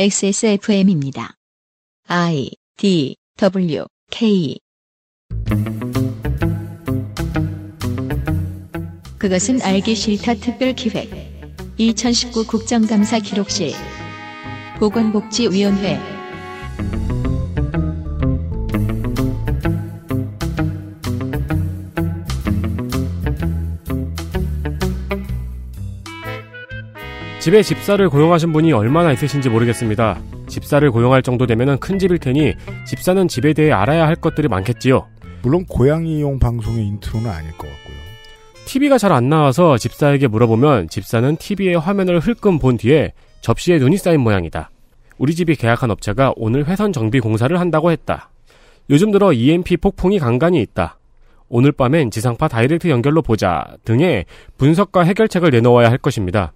XSFM입니다. I D W K. 그것은 알기 싫다 특별 기획. 2019 국정감사 기록실. 보건복지위원회 집에 집사를 고용하신 분이 얼마나 있으신지 모르겠습니다. 집사를 고용할 정도 되면 큰 집일 테니 집사는 집에 대해 알아야 할 것들이 많겠지요. 물론 고양이용 방송의 인트로는 아닐 것 같고요. TV가 잘 안 나와서 집사에게 물어보면 집사는 TV의 화면을 흘끔 본 뒤에 접시에 눈이 쌓인 모양이다. 우리 집이 계약한 업체가 오늘 회선 정비 공사를 한다고 했다. 요즘 들어 EMP 폭풍이 간간히 있다. 오늘 밤엔 지상파 다이렉트 연결로 보자 등의 분석과 해결책을 내놓아야 할 것입니다.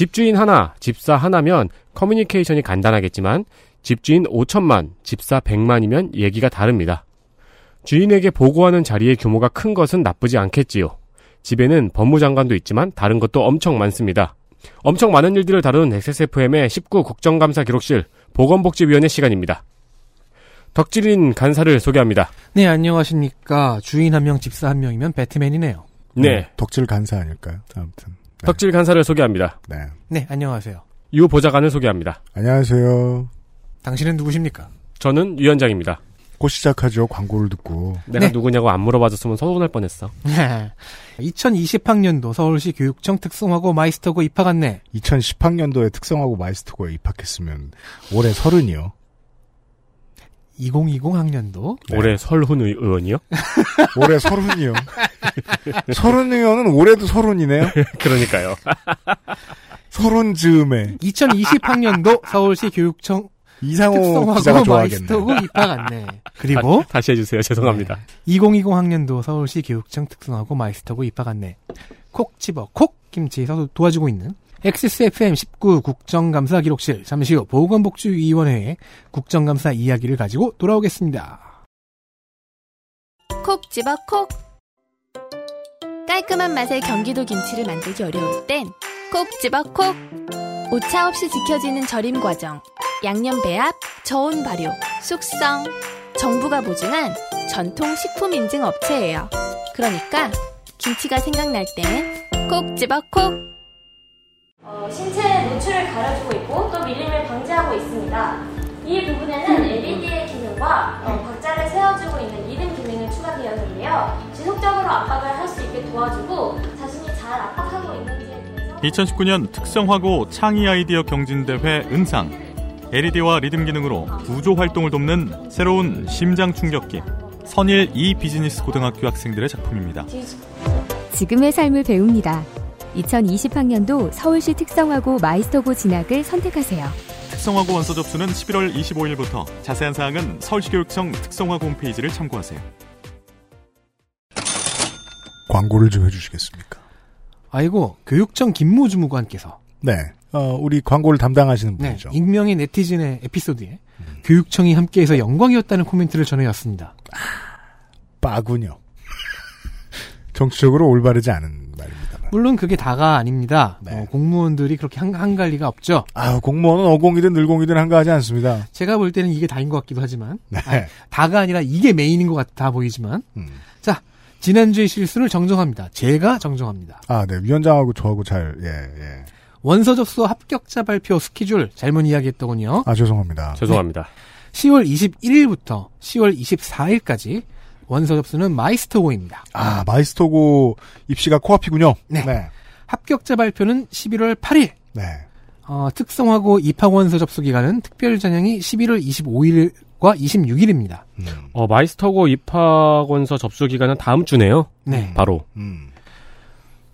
집주인 하나, 집사 하나면 커뮤니케이션이 간단하겠지만 집주인 5천만, 집사 100만이면 얘기가 다릅니다. 주인에게 보고하는 자리의 규모가 큰 것은 나쁘지 않겠지요. 집에는 법무장관도 있지만 다른 것도 엄청 많습니다. 엄청 많은 일들을 다룬 XSFM의 19 국정감사 기록실 보건복지위원회 시간입니다. 덕질인 간사를 소개합니다. 네, 안녕하십니까. 주인 한 명, 집사 한 명이면 배트맨이네요. 네, 덕질 간사 아닐까요? 아무튼. 네. 덕질 간사를 소개합니다. 네. 네, 안녕하세요. 유 보좌관을 소개합니다. 안녕하세요. 당신은 누구십니까? 저는 위원장입니다. 곧 시작하죠. 광고를 듣고. 내가 네. 누구냐고 안 물어봐줬으면 서운할 뻔했어. 2020학년도 서울시 교육청 특성화고 마이스터고 입학 안내. 2010학년도에 특성화고 마이스터고에 입학했으면 올해 서른이요. 2020 학년도 네. 올해 설훈 의- 의원이요? 올해 서른이요. 설훈 의원은 올해도 서른이네요. 그러니까요. 서른 즈음에 2020학년도 서울시 교육청 이상호 기자가 특성화고 좋아하겠네. 마이스터고 입학 안내. 그리고 다, 시 해주세요. 죄송합니다. 2020 학년도 서울시 교육청 특성화고 마이스터고 입학 안내. 콕 집어 콕 김치에서 도와주고 있는 XSFM 19 국정감사 기록실 잠시 후 보건복지위원회의 국정감사 이야기를 가지고 돌아오겠습니다. 콕 집어 콕. 깔끔한 맛의 경기도 김치를 만들기 어려울 땐 콕 집어 콕. 오차 없이 지켜지는 절임 과정 양념 배합, 저온 발효, 숙성. 정부가 보증한 전통 식품 인증 업체예요. 그러니까 김치가 생각날 땐 콕 집어 콕 어, 신체 노출을 가려주고 있고 또 밀림을 방지하고 있습니다. 이 부분에는 LED의 기능과 어, 박자를 세워주고 있는 리듬 기능을 추가되었는데요. 지속적으로 압박을 할 수 있게 도와주고 자신이 잘 압박하고 있는지에 대해서 2019년 특성화고 창의 아이디어 경진대회 은상 LED와 리듬 기능으로 구조 활동을 돕는 새로운 심장 충격기 선일 이 비즈니스 고등학교 학생들의 작품입니다. 지금의 삶을 배웁니다. 2020학년도 서울시 특성화고 마이스터고 진학을 선택하세요. 특성화고 원서 접수는 11월 25일부터 자세한 사항은 서울시교육청 특성화고 홈페이지를 참고하세요. 광고를 좀 해주시겠습니까? 아이고 교육청 김모 주무관께서 네. 어, 우리 광고를 담당하시는 네, 분이죠. 익명의 네티즌의 에피소드에 교육청이 함께해서 영광이었다는 코멘트를 전해왔습니다. 빠군요. 정치적으로 올바르지 않은. 물론 그게 다가 아닙니다. 네. 어, 공무원들이 그렇게 한, 한갈 리가 없죠. 아 공무원은 어공이든 늘공이든 한가하지 않습니다. 제가 볼 때는 이게 다인 것 같기도 하지만 네. 아, 다가 아니라 이게 메인인 것 같아 보이지만 음. 자 지난주의 실수를 정정합니다. 제가 정정합니다. 아, 네. 위원장하고 저하고 잘, 예, 예. 원서 접수 합격자 발표 스케줄 잘못 이야기했더군요. 아, 죄송합니다. 죄송합니다. 10월 21일부터 10월 24일까지 원서 접수는 마이스터고입니다. 아, 마이스터고 입시가 코앞이군요. 네. 네. 합격자 발표는 11월 8일. 네. 어, 특성화고 입학 원서 접수 기간은 특별 전형이 11월 25일과 26일입니다. 음, 어, 마이스터고 입학 원서 접수 기간은 다음 주네요. 네. 바로. 음.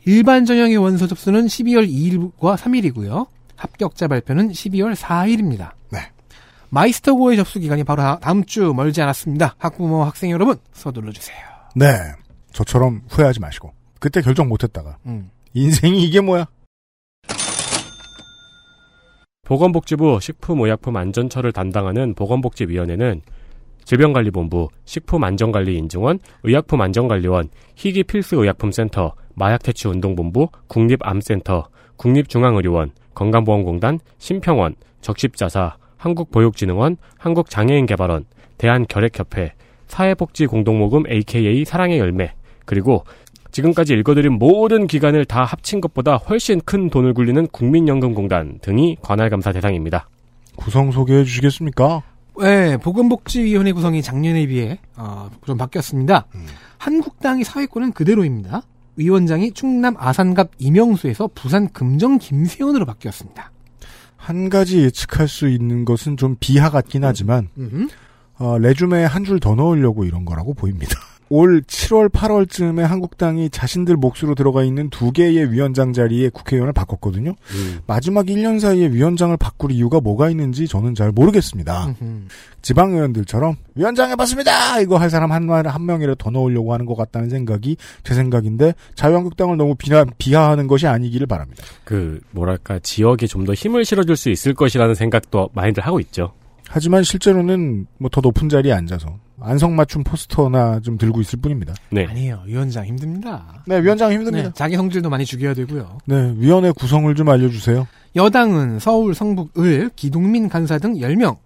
일반 전형의 원서 접수는 12월 2일과 3일이고요. 합격자 발표는 12월 4일입니다. 네. 마이스터고의 접수 기간이 바로 다- 다음 주 멀지 않았습니다. 학부모 학생 여러분 서둘러 주세요. 네. 저처럼 후회하지 마시고. 그때 결정 못했다가. 음. 인생이 이게 뭐야? 보건복지부 식품의약품안전처를 담당하는 보건복지위원회는 질병관리본부, 식품안전관리인증원, 의약품안전관리원, 희귀필수의약품센터, 마약퇴치운동본부, 국립암센터, 국립중앙의료원, 건강보험공단, 심평원, 적십자사, 한국보육진흥원, 한국장애인개발원, 대한결핵협회, 사회복지공동모금 AKA 사랑의 열매, 그리고 지금까지 읽어드린 모든 기관을 다 합친 것보다 훨씬 큰 돈을 굴리는 국민연금공단 등이 관할감사 대상입니다. 구성 소개해 주시겠습니까? 네, 보건복지위원회 구성이 작년에 비해 어, 좀 바뀌었습니다. 한국당의 사회권은 그대로입니다. 위원장이 충남 아산갑 이명수에서 부산 금정 김세원으로 바뀌었습니다. 한 가지 예측할 수 있는 것은 좀 비하 같긴 하지만 음. 어, 레주메에 한 줄 더 넣으려고 이런 거라고 보입니다. 올 7월 8월쯤에 한국당이 자신들 몫으로 들어가 있는 두 개의 위원장 자리에 국회의원을 바꿨거든요. 마지막 1년 사이에 위원장을 바꿀 이유가 뭐가 있는지 저는 잘 모르겠습니다. 음흠. 지방 의원들처럼 위원장 해봤습니다. 이거 할 사람 한말한 명이라도 더 넣으려고 하는 것 같다는 생각이 제 생각인데 자유한국당을 너무 비하, 비하하는 것이 아니기를 바랍니다. 그 뭐랄까 지역에 좀 더 힘을 실어줄 수 있을 것이라는 생각도 많이들 하고 있죠. 하지만 실제로는 뭐 더 높은 자리에 앉아서 안성맞춤 포스터나 좀 들고 있을 뿐입니다. 네. 아니에요. 위원장 힘듭니다. 네, 위원장 힘듭니다. 네, 자기 성질도 많이 죽여야 되고요. 네, 위원회 구성을 좀 알려주세요. 여당은 서울, 성북, 을, 기동민 간사 등 10명.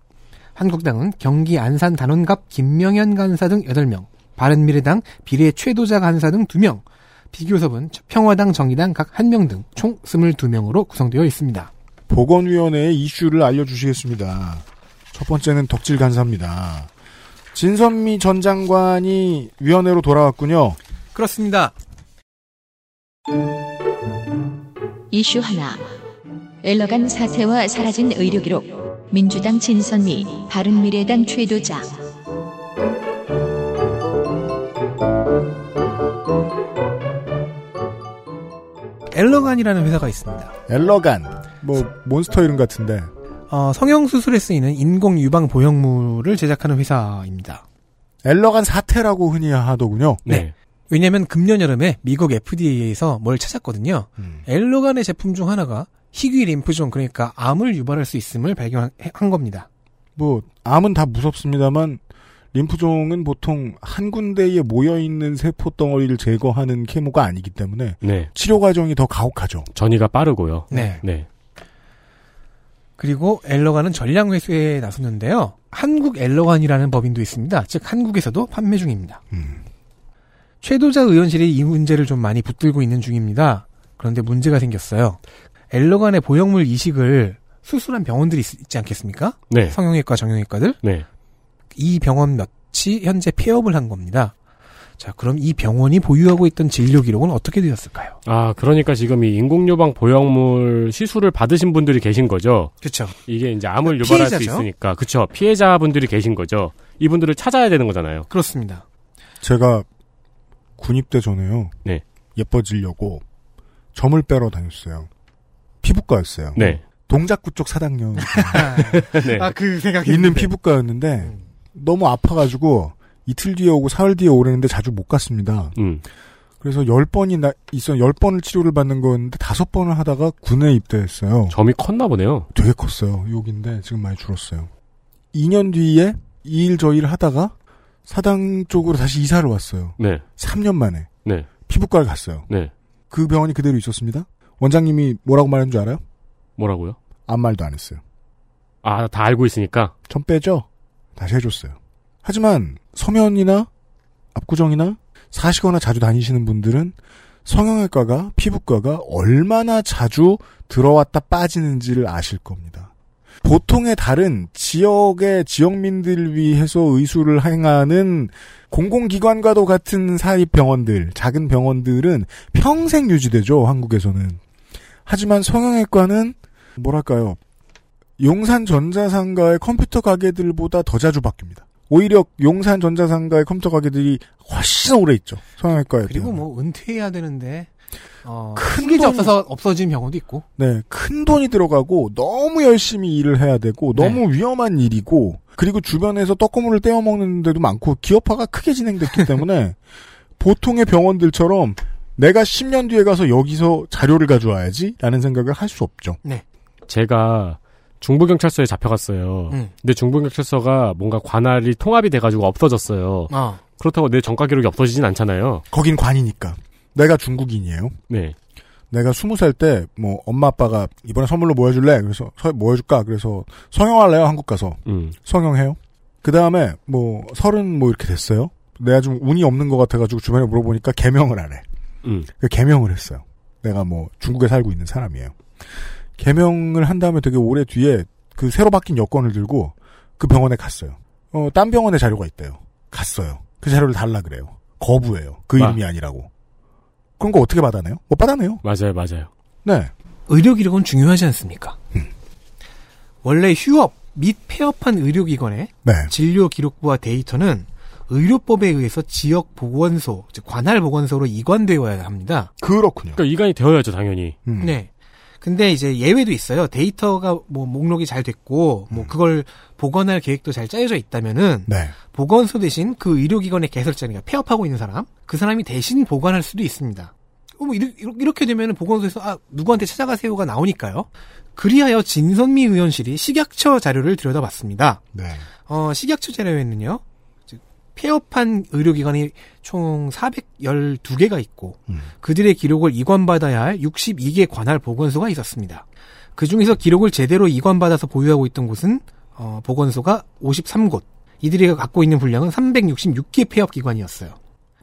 한국당은 경기 안산 단원갑 김명현 간사 등 8명. 바른미래당 비례 최도자 간사 등 2명. 비교섭은 평화당 정의당 각 1명 등 총 22명으로 구성되어 있습니다. 보건위원회의 이슈를 알려주시겠습니다. 첫 번째는 덕질 간사입니다. 진선미 전 장관이 위원회로 돌아왔군요. 그렇습니다. 이슈 하나. 엘러간 사태와 사라진 의료 기록. 민주당 진선미, 바른미래당 최도자. 엘러간이라는 회사가 있습니다. 엘러간, 뭐 몬스터 이름 같은데 어, 성형수술에 쓰이는 인공 유방 보형물을 제작하는 회사입니다. 엘러간 사태라고 흔히 하더군요. 네. 왜냐면 금년 여름에 미국 FDA에서 뭘 찾았거든요. 음. 엘러간의 제품 중 하나가 희귀 림프종 그러니까 암을 유발할 수 있음을 발견한 겁니다. 뭐 암은 다 무섭습니다만 림프종은 보통 한 군데에 모여 있는 세포 덩어리를 제거하는 케모가 아니기 때문에 네. 치료 과정이 더 가혹하죠. 전이가 빠르고요. 네. 네. 그리고 엘러간은 전량 회수에 나섰는데요. 한국 엘러간이라는 법인도 있습니다. 즉 한국에서도 판매 중입니다. 음. 최도자 의원실이 이 문제를 좀 많이 붙들고 있는 중입니다. 그런데 문제가 생겼어요. 엘러간의 보형물 이식을 수술한 병원들이 있, 지 않겠습니까? 네. 성형외과, 정형외과들. 네. 이 병원 몇이 현재 폐업을 한 겁니다. 자, 그럼 이 병원이 보유하고 있던 진료 기록은 어떻게 되었을까요? 아, 그러니까 지금 이 인공유방 보형물 시술을 받으신 분들이 계신 거죠. 그렇죠. 이게 이제 암을 유발할 수 피해자죠? 있으니까. 그쵸. 피해자분들이 계신 거죠. 이분들을 찾아야 되는 거잖아요. 그렇습니다. 제가 군입대 전에요. 네. 예뻐지려고 점을 빼러 다녔어요. 피부과였어요. 네. 동작구 쪽 사당역 네. 아, 그 생각이 있는 피부과였는데 너무 아파가지고 이틀 뒤에 오고 사흘 뒤에 오려는데 자주 못 갔습니다. 음. 그래서 열 번이 나 있어 열 번을 치료를 받는 거였는데 다섯 번을 하다가 군에 입대했어요. 점이 컸나 보네요. 되게 컸어요. 여기인데 지금 많이 줄었어요. 2년 뒤에 이 일 저 일 하다가 사당 쪽으로 다시 이사를 왔어요. 네. 3년 만에 네. 피부과를 갔어요. 네. 그 병원이 그대로 있었습니다. 원장님이 뭐라고 말한 줄 알아요? 뭐라고요? 아무 말도 안 했어요. 아, 다 알고 있으니까. 전 빼죠. 다시 해줬어요. 하지만 서면이나 압구정이나 사시거나 자주 다니시는 분들은 성형외과가 피부과가 얼마나 자주 들어왔다 빠지는지를 아실 겁니다. 보통의 다른 지역의 지역민들을 위해서 의술을 행하는 공공기관과도 같은 사립 병원들, 작은 병원들은 평생 유지되죠, 한국에서는. 하지만 성형외과는 뭐랄까요. 용산 전자상가의 컴퓨터 가게들보다 더 자주 바뀝니다. 오히려 용산 전자상가의 컴퓨터 가게들이 훨씬 오래 있죠. 성형외과에 그리고 비하면. 뭐 은퇴해야 되는데 어, 큰 후기자 돈- 없어서 없어진 병원도 있고. 네, 큰 돈이 들어가고 너무 열심히 일을 해야 되고 네. 너무 위험한 일이고 그리고 주변에서 떡고물을 떼어 먹는 데도 많고 기업화가 크게 진행됐기 때문에 보통의 병원들처럼 내가 10년 뒤에 가서 여기서 자료를 가져와야지라는 생각을 할 수 없죠. 제가 중부경찰서에 잡혀갔어요. 음. 근데 중부경찰서가 뭔가 관할이 통합이 돼가지고 없어졌어요. 어. 그렇다고 내 전과 기록이 없어지진 않잖아요. 거긴 관이니까. 내가 중국인이에요. 네. 내가 스무 살 때 뭐 엄마 아빠가 이번에 선물로 뭐 해줄래? 그래서 서- 뭐 해줄까? 그래서 성형할래요 한국 가서 음. 성형해요. 그 다음에 뭐 서른 뭐 이렇게 됐어요. 내가 좀 운이 없는 것 같아가지고 주변에 물어보니까 개명을 하래. 음. 그 개명을 했어요. 내가 뭐 중국에 살고 있는 사람이에요. 개명을 한 다음에 되게 오래 뒤에 그 새로 바뀐 여권을 들고 그 병원에 갔어요. 어, 딴 병원에 자료가 있대요. 갔어요. 그 자료를 달라 그래요. 거부해요. 그 아. 이름이 아니라고. 그런 거 어떻게 받아내요? 못 받아내요. 맞아요, 맞아요. 네. 의료 기록은 중요하지 않습니까? 원래 휴업 및 폐업한 의료기관의 네. 진료 기록부와 데이터는 의료법에 의해서 지역 보건소, 즉 관할 보건소로 이관되어야 합니다. 그렇군요. 그러니까 이관이 되어야죠, 당연히. 음. 네. 근데 이제 예외도 있어요. 데이터가 뭐 목록이 잘 됐고 뭐 그걸 복원할 계획도 잘 짜여져 있다면은 네. 보건소 대신 그 의료기관의 개설자니까 폐업하고 있는 사람 그 사람이 대신 보관할 수도 있습니다. 어, 뭐 이렇게, 이렇게 되면은 보건소에서 아 누구한테 찾아가세요가 나오니까요. 그리하여 진선미 의원실이 식약처 자료를 들여다봤습니다. 네. 어, 식약처 자료에는요. 즉, 폐업한 의료기관이 총 412개가 있고 음. 그들의 기록을 이관받아야 할 62개 관할 보건소가 있었습니다. 그 중에서 기록을 제대로 이관받아서 보유하고 있던 곳은 어, 보건소가 53곳. 이들이 갖고 있는 분량은 366개 폐업 기관이었어요.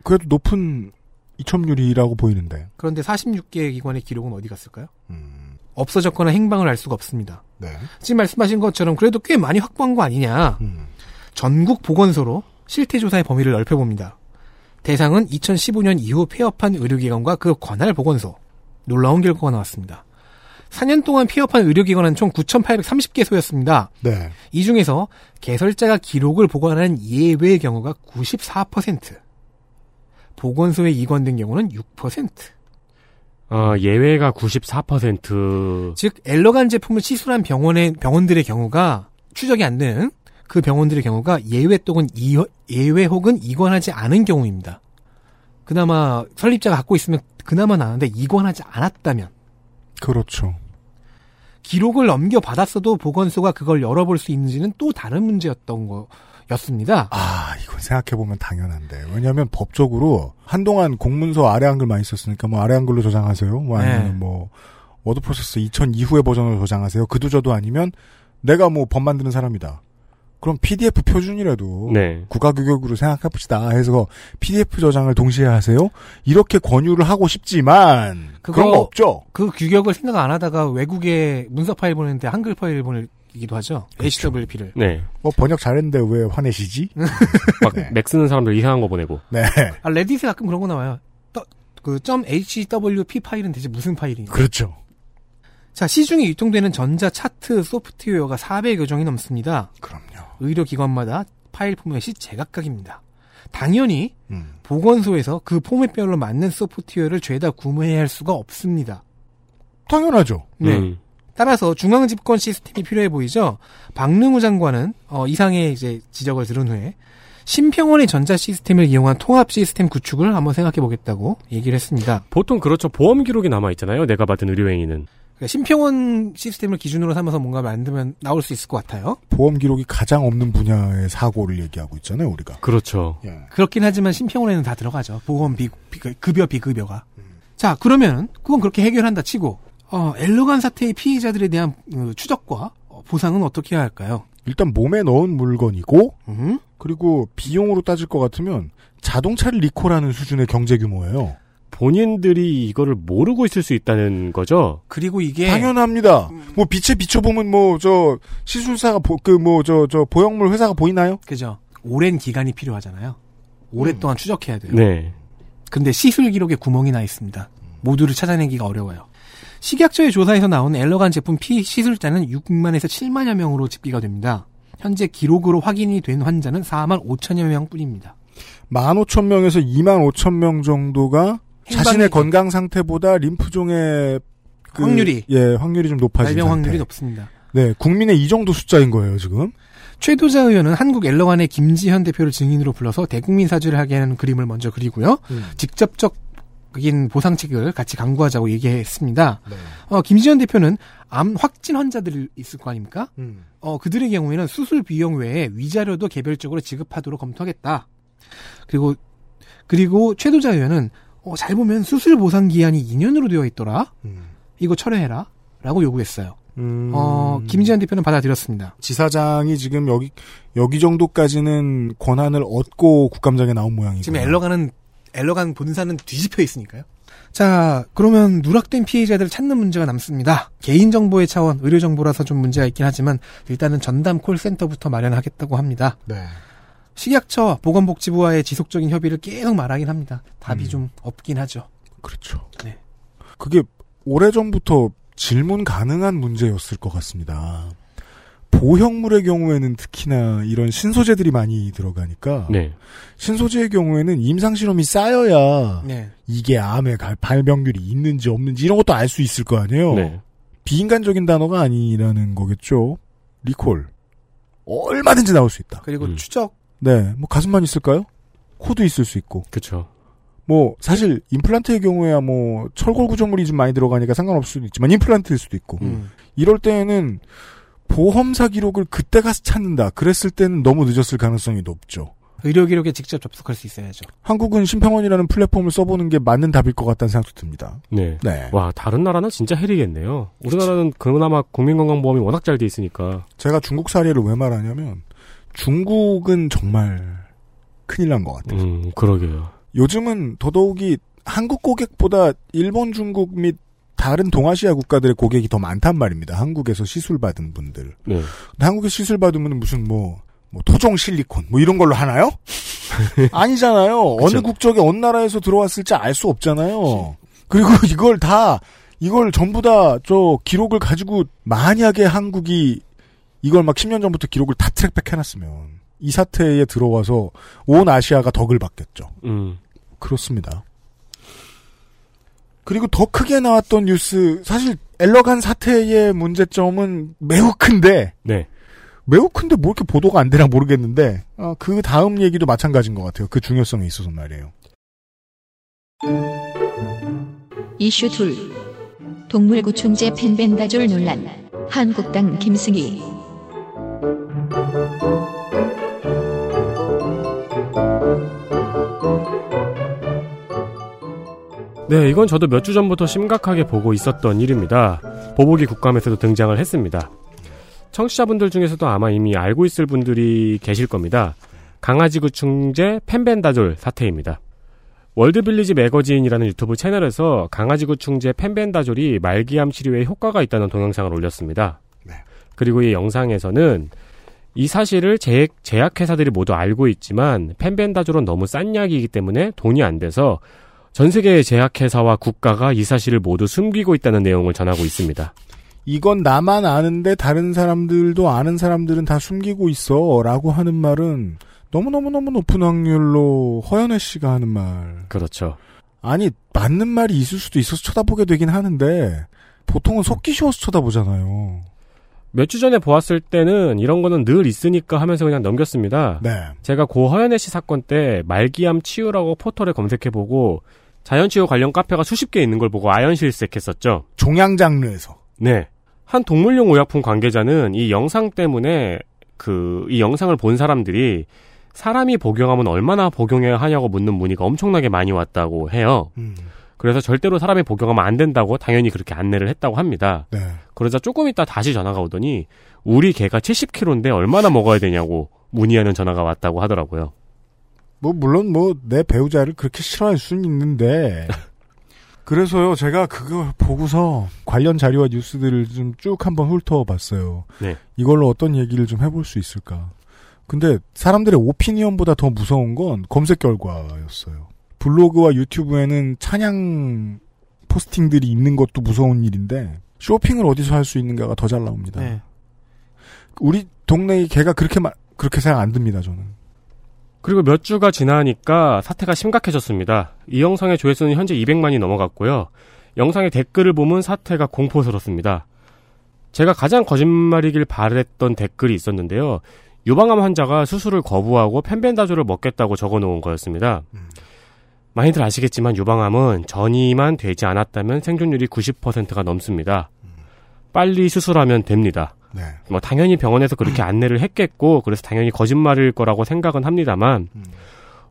그래도 높은 이첨률이라고 보이는데. 그런데 46개 기관의 기록은 어디 갔을까요? 음. 없어졌거나 행방을 알 수가 없습니다. 네. 지금 말씀하신 것처럼 그래도 꽤 많이 확보한 거 아니냐. 음. 전국 보건소로 실태 조사의 범위를 넓혀봅니다. 대상은 2015년 이후 폐업한 의료기관과 그 관할 보건소. 놀라운 결과가 나왔습니다. 4년 동안 폐업한 의료기관은 총 9,830개소였습니다. 네. 이 중에서 개설자가 기록을 보관하는 예외의 경우가 94%. 보건소에 이관된 경우는 6%. 어, 예외가 94%. 즉 엘러간 제품을 시술한 병원의 병원들의 경우가 추적이 안 되는 그 병원들의 경우가 예외 또는 이, 예외 혹은 이관하지 않은 경우입니다. 그나마 설립자가 갖고 있으면 그나마 나은데 이관하지 않았다면 그렇죠. 기록을 넘겨받았어도 보건소가 그걸 열어볼 수 있는지는 또 다른 문제였던 거였습니다. 아, 이건 생각해보면 당연한데. 왜냐하면 법적으로 한동안 공문서 아래 한글 많이 썼으니까 뭐 아래 한글로 저장하세요. 뭐 아니면 네. 뭐 워드 프로세스 2000 이후의 버전으로 저장하세요. 그도 저도 아니면 내가 뭐 법 만드는 사람이다. 그럼 PDF 표준이라도 네. 국가규격으로 생각해봅시다 해서 PDF 저장을 동시에 하세요. 이렇게 권유를 하고 싶지만 그거- 그런 거 없죠. 그 규격을 생각 안 하다가 외국에 문서 파일 보내는데 한글 파일 보내기도 하죠. HWP를. 네. 뭐 번역 잘했는데 왜 화내시지? 막 네. 맥 쓰는 사람들 이상한 거 보내고. 네. 아, 레딧에 가끔 그런 거 나와요. 떠- 그 .hwp 파일은 대체 무슨 파일이냐. 그렇죠. 자, 시중에 유통되는 전자 차트 소프트웨어가 400여 종이 넘습니다. 그럼요. 의료기관마다 파일 포맷이 제각각입니다. 당연히 음. 보건소에서 그 포맷별로 맞는 소프트웨어를 죄다 구매해야 할 수가 없습니다. 당연하죠. 네. 음. 따라서 중앙 집권 시스템이 필요해 보이죠. 박능우 장관은 어, 이상의 이제 지적을 들은 후에 심평원의 전자 시스템을 이용한 통합 시스템 구축을 한번 생각해 보겠다고 얘기를 했습니다. 보통 그렇죠. 보험 기록이 남아 있잖아요. 내가 받은 의료행위는. 그러니까 심평원 시스템을 기준으로 삼아서 뭔가 만들면 나올 수 있을 것 같아요. 보험 기록이 가장 없는 분야의 사고를 얘기하고 있잖아요, 우리가. 그렇죠. 예. 그렇긴 하지만 심평원에는 다 들어가죠. 보험 비, 비- 급여 비급여가. 자 그러면 그건 그렇게 해결한다 치고 어, 엘러간 사태의 피해자들에 대한 어, 추적과 어, 보상은 어떻게 해야 할까요? 일단 몸에 넣은 물건이고 음? 그리고 비용으로 따질 것 같으면 자동차를 리콜하는 수준의 경제 규모예요. 본인들이 이거를 모르고 있을 수 있다는 거죠. 그리고 이게 당연합니다. 뭐 빛에 비춰보면 뭐 저 시술사가 그뭐저저 보형물 회사가 보이나요? 그죠. 오랜 기간이 필요하잖아요. 오랫동안 추적해야 돼요. 네. 근데 시술 기록에 구멍이 나 있습니다. 모두를 찾아내기가 어려워요. 식약처의 조사에서 나온 엘러간 제품 피 시술자는 6만에서 7만여 명으로 집계가 됩니다. 현재 기록으로 확인이 된 환자는 4만 5천여 명 뿐입니다. 15,000명에서 2만 5천 명 정도가 자신의 건강 상태보다 림프종의 그- 확률이. 예 확률이 좀 높아진 발병 상태. 확률이 높습니다. 네 국민의 이 정도 숫자인 거예요 지금. 최도자 의원은 한국 엘러간의 김지현 대표를 증인으로 불러서 대국민 사죄를 하게 하는 그림을 먼저 그리고요. 직접적인 보상책을 같이 강구하자고 얘기했습니다. 네. 어, 김지현 대표는 암 확진 환자들이 있을 거 아닙니까? 음. 어, 그들의 경우에는 수술 비용 외에 위자료도 개별적으로 지급하도록 검토하겠다. 그리고, 그리고 최도자 의원은 어, 잘 보면 수술 보상 기한이 2년으로 되어 있더라. 음. 이거 철회해라. 라고 요구했어요. 음. 어, 김지한 대표는 받아들였습니다. 지사장이 지금 여기 여기 정도까지는 권한을 얻고 국감장에 나온 모양이고 지금 엘러가는 엘러간 본사는 뒤집혀 있으니까요. 자, 그러면 누락된 피해자들을 찾는 문제가 남습니다. 개인정보의 차원, 의료정보라서 좀 문제가 있긴 하지만 일단은 전담 콜센터부터 마련하겠다고 합니다. 네. 식약처, 보건복지부와의 지속적인 협의를 계속 말하긴 합니다. 답이 음. 좀 없긴 하죠. 그렇죠. 네. 그게 오래전부터 질문 가능한 문제였을 것 같습니다. 보형물의 경우에는 특히나 이런 신소재들이 많이 들어가니까 네. 신소재의 경우에는 임상 실험이 쌓여야 네. 이게 암의 갈- 발병률이 있는지 없는지 이런 것도 알 수 있을 거 아니에요. 네. 비인간적인 단어가 아니라는 거겠죠. 리콜. 얼마든지 나올 수 있다. 그리고 음. 추적, 네. 뭐 가슴만 있을까요? 코도 있을 수 있고. 그쵸. 뭐 사실 임플란트의 경우에야 뭐 철골 구조물이 좀 많이 들어가니까 상관없을 수도 있지만 임플란트일 수도 있고. 음. 이럴 때에는 보험사 기록을 그때 가서 찾는다. 그랬을 때는 너무 늦었을 가능성이 높죠. 의료 기록에 직접 접속할 수 있어야죠. 한국은 심평원이라는 플랫폼을 써보는 게 맞는 답일 것 같다는 생각도 듭니다. 네. 네. 와, 다른 나라는 진짜 헬이겠네요. 우리나라는 그나마 국민건강보험이 워낙 잘 돼 있으니까. 제가 중국 사례를 왜 말하냐면 중국은 정말 큰일 난 것 같아요. 음, 그러게요. 요즘은 더더욱이 한국 고객보다 일본, 중국 및 다른 동아시아 국가들의 고객이 더 많단 말입니다. 한국에서 시술 받은 분들. 네. 한국에서 시술 받으면 무슨 뭐, 뭐 토종 실리콘 뭐 이런 걸로 하나요? 아니잖아요. 어느. 국적에 어느 나라에서 들어왔을지 알 수 없잖아요. 그리고 이걸 다 이걸 전부 다 저 기록을 가지고 만약에 한국이 이걸 막 10년 전부터 기록을 다 트랙백 해놨으면 이 사태에 들어와서 온 아시아가 덕을 받겠죠. 음. 그렇습니다. 그리고 더 크게 나왔던 뉴스, 사실 엘러간 사태의 문제점은 매우 큰데, 네. 매우 큰데 뭐 이렇게 보도가 안 되나 모르겠는데, 어, 그 다음 얘기도 마찬가지인 것 같아요. 그 중요성에 있어서 말이에요. 이슈 둘. 동물구충제 펜벤다졸 논란. 한국당 김승희. 네, 이건 저도 몇 주 전부터 심각하게 보고 있었던 일입니다. 보복이 국감에서도 등장을 했습니다. 청취자분들 중에서도 아마 이미 알고 있을 분들이 계실 겁니다. 강아지 구충제 펜벤다졸 사태입니다. 월드빌리지 매거진이라는 유튜브 채널에서 강아지 구충제 펜벤다졸이 말기암 치료에 효과가 있다는 동영상을 올렸습니다. 네. 그리고 이 영상에서는 이 사실을 제약, 제약회사들이 모두 알고 있지만 펜벤다졸은 너무 싼 약이기 때문에 돈이 안 돼서 전 세계의 제약회사와 국가가 이 사실을 모두 숨기고 있다는 내용을 전하고 있습니다. 이건 나만 아는데 다른 사람들도 아는 사람들은 다 숨기고 있어. 라고 하는 말은 너무너무너무 높은 확률로 허연애 씨가 하는 말. 그렇죠. 아니, 맞는 말이 있을 수도 있어서 쳐다보게 되긴 하는데, 보통은 속기 쉬워서 쳐다보잖아요. 몇 주 전에 보았을 때는 이런 거는 늘 있으니까 하면서 그냥 넘겼습니다. 네. 제가 고 허연애 씨 사건 때 말기암 치유라고 포털에 검색해보고 자연치유 관련 카페가 수십 개 있는 걸 보고 아연실색했었죠. 종양 장르에서. 네. 한 동물용 의약품 관계자는 이 영상 때문에 그, 이 영상을 본 사람들이 사람이 복용하면 얼마나 복용해야 하냐고 묻는 문의가 엄청나게 많이 왔다고 해요. 음. 그래서 절대로 사람이 복용하면 안 된다고 당연히 그렇게 안내를 했다고 합니다. 네. 그러자 조금 있다 다시 전화가 오더니 우리 개가 70kg인데 얼마나 먹어야 되냐고 문의하는 전화가 왔다고 하더라고요. 뭐 물론 뭐 내 배우자를 그렇게 싫어할 수는 있는데 그래서요 제가 그거 보고서 관련 자료와 뉴스들을 좀 쭉 한번 훑어봤어요. 네. 이걸로 어떤 얘기를 좀 해볼 수 있을까? 근데 사람들의 오피니언보다 더 무서운 건 검색 결과였어요. 블로그와 유튜브에는 찬양 포스팅들이 있는 것도 무서운 일인데 쇼핑을 어디서 할 수 있는가가 더 잘 나옵니다. 네. 우리 동네의 개가 그렇게 마- 그렇게 생각 안 듭니다 저는. 그리고 몇 주가 지나니까 사태가 심각해졌습니다. 이 영상의 조회수는 현재 200만이 넘어갔고요. 영상의 댓글을 보면 사태가 공포스럽습니다. 제가 가장 거짓말이길 바랬던 댓글이 있었는데요. 유방암 환자가 수술을 거부하고 펜벤다졸을 먹겠다고 적어놓은 거였습니다. 많이들 아시겠지만 유방암은 전이만 되지 않았다면 생존율이 90%가 넘습니다. 빨리 수술하면 됩니다. 네. 뭐 당연히 병원에서 그렇게 안내를 했겠고 그래서 당연히 거짓말일 거라고 생각은 합니다만 음.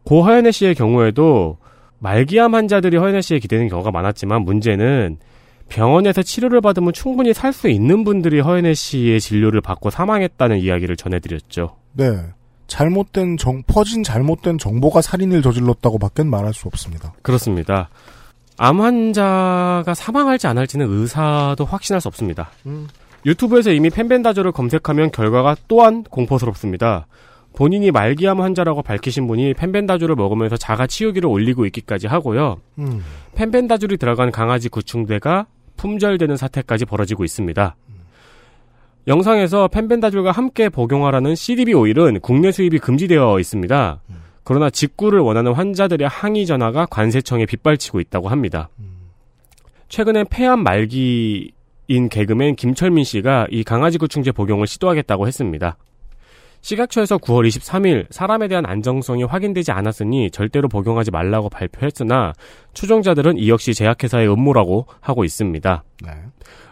고 하연애 씨의 경우에도 말기암 환자들이 허연애 씨에 기대는 경우가 많았지만 문제는 병원에서 치료를 받으면 충분히 살 수 있는 분들이 허연애 씨의 진료를 받고 사망했다는 이야기를 전해드렸죠. 네. 잘못된 정, 퍼진 잘못된 정보가 살인을 저질렀다고 밖엔 말할 수 없습니다. 그렇습니다. 암 환자가 사망할지 안 할지는 의사도 확신할 수 없습니다. 유튜브에서 이미 펜벤다조를 검색하면 결과가 또한 공포스럽습니다. 본인이 말기암 환자라고 밝히신 분이 펜벤다조를 먹으면서 자가 치유기를 올리고 있기까지 하고요. 음. 펜벤다줄이 들어간 강아지 구충대가 품절되는 사태까지 벌어지고 있습니다. 영상에서 펜벤다줄과 함께 복용하라는 CDB 오일은 국내 수입이 금지되어 있습니다. 그러나 직구를 원하는 환자들의 항의 전화가 관세청에 빗발치고 있다고 합니다. 최근에 폐암 말기인 개그맨 김철민 씨가 이 강아지 구충제 복용을 시도하겠다고 했습니다. 시각처에서 9월 23일 사람에 대한 안정성이 확인되지 않았으니 절대로 복용하지 말라고 발표했으나 추종자들은 이 역시 제약회사의 음모라고 하고 있습니다. 네.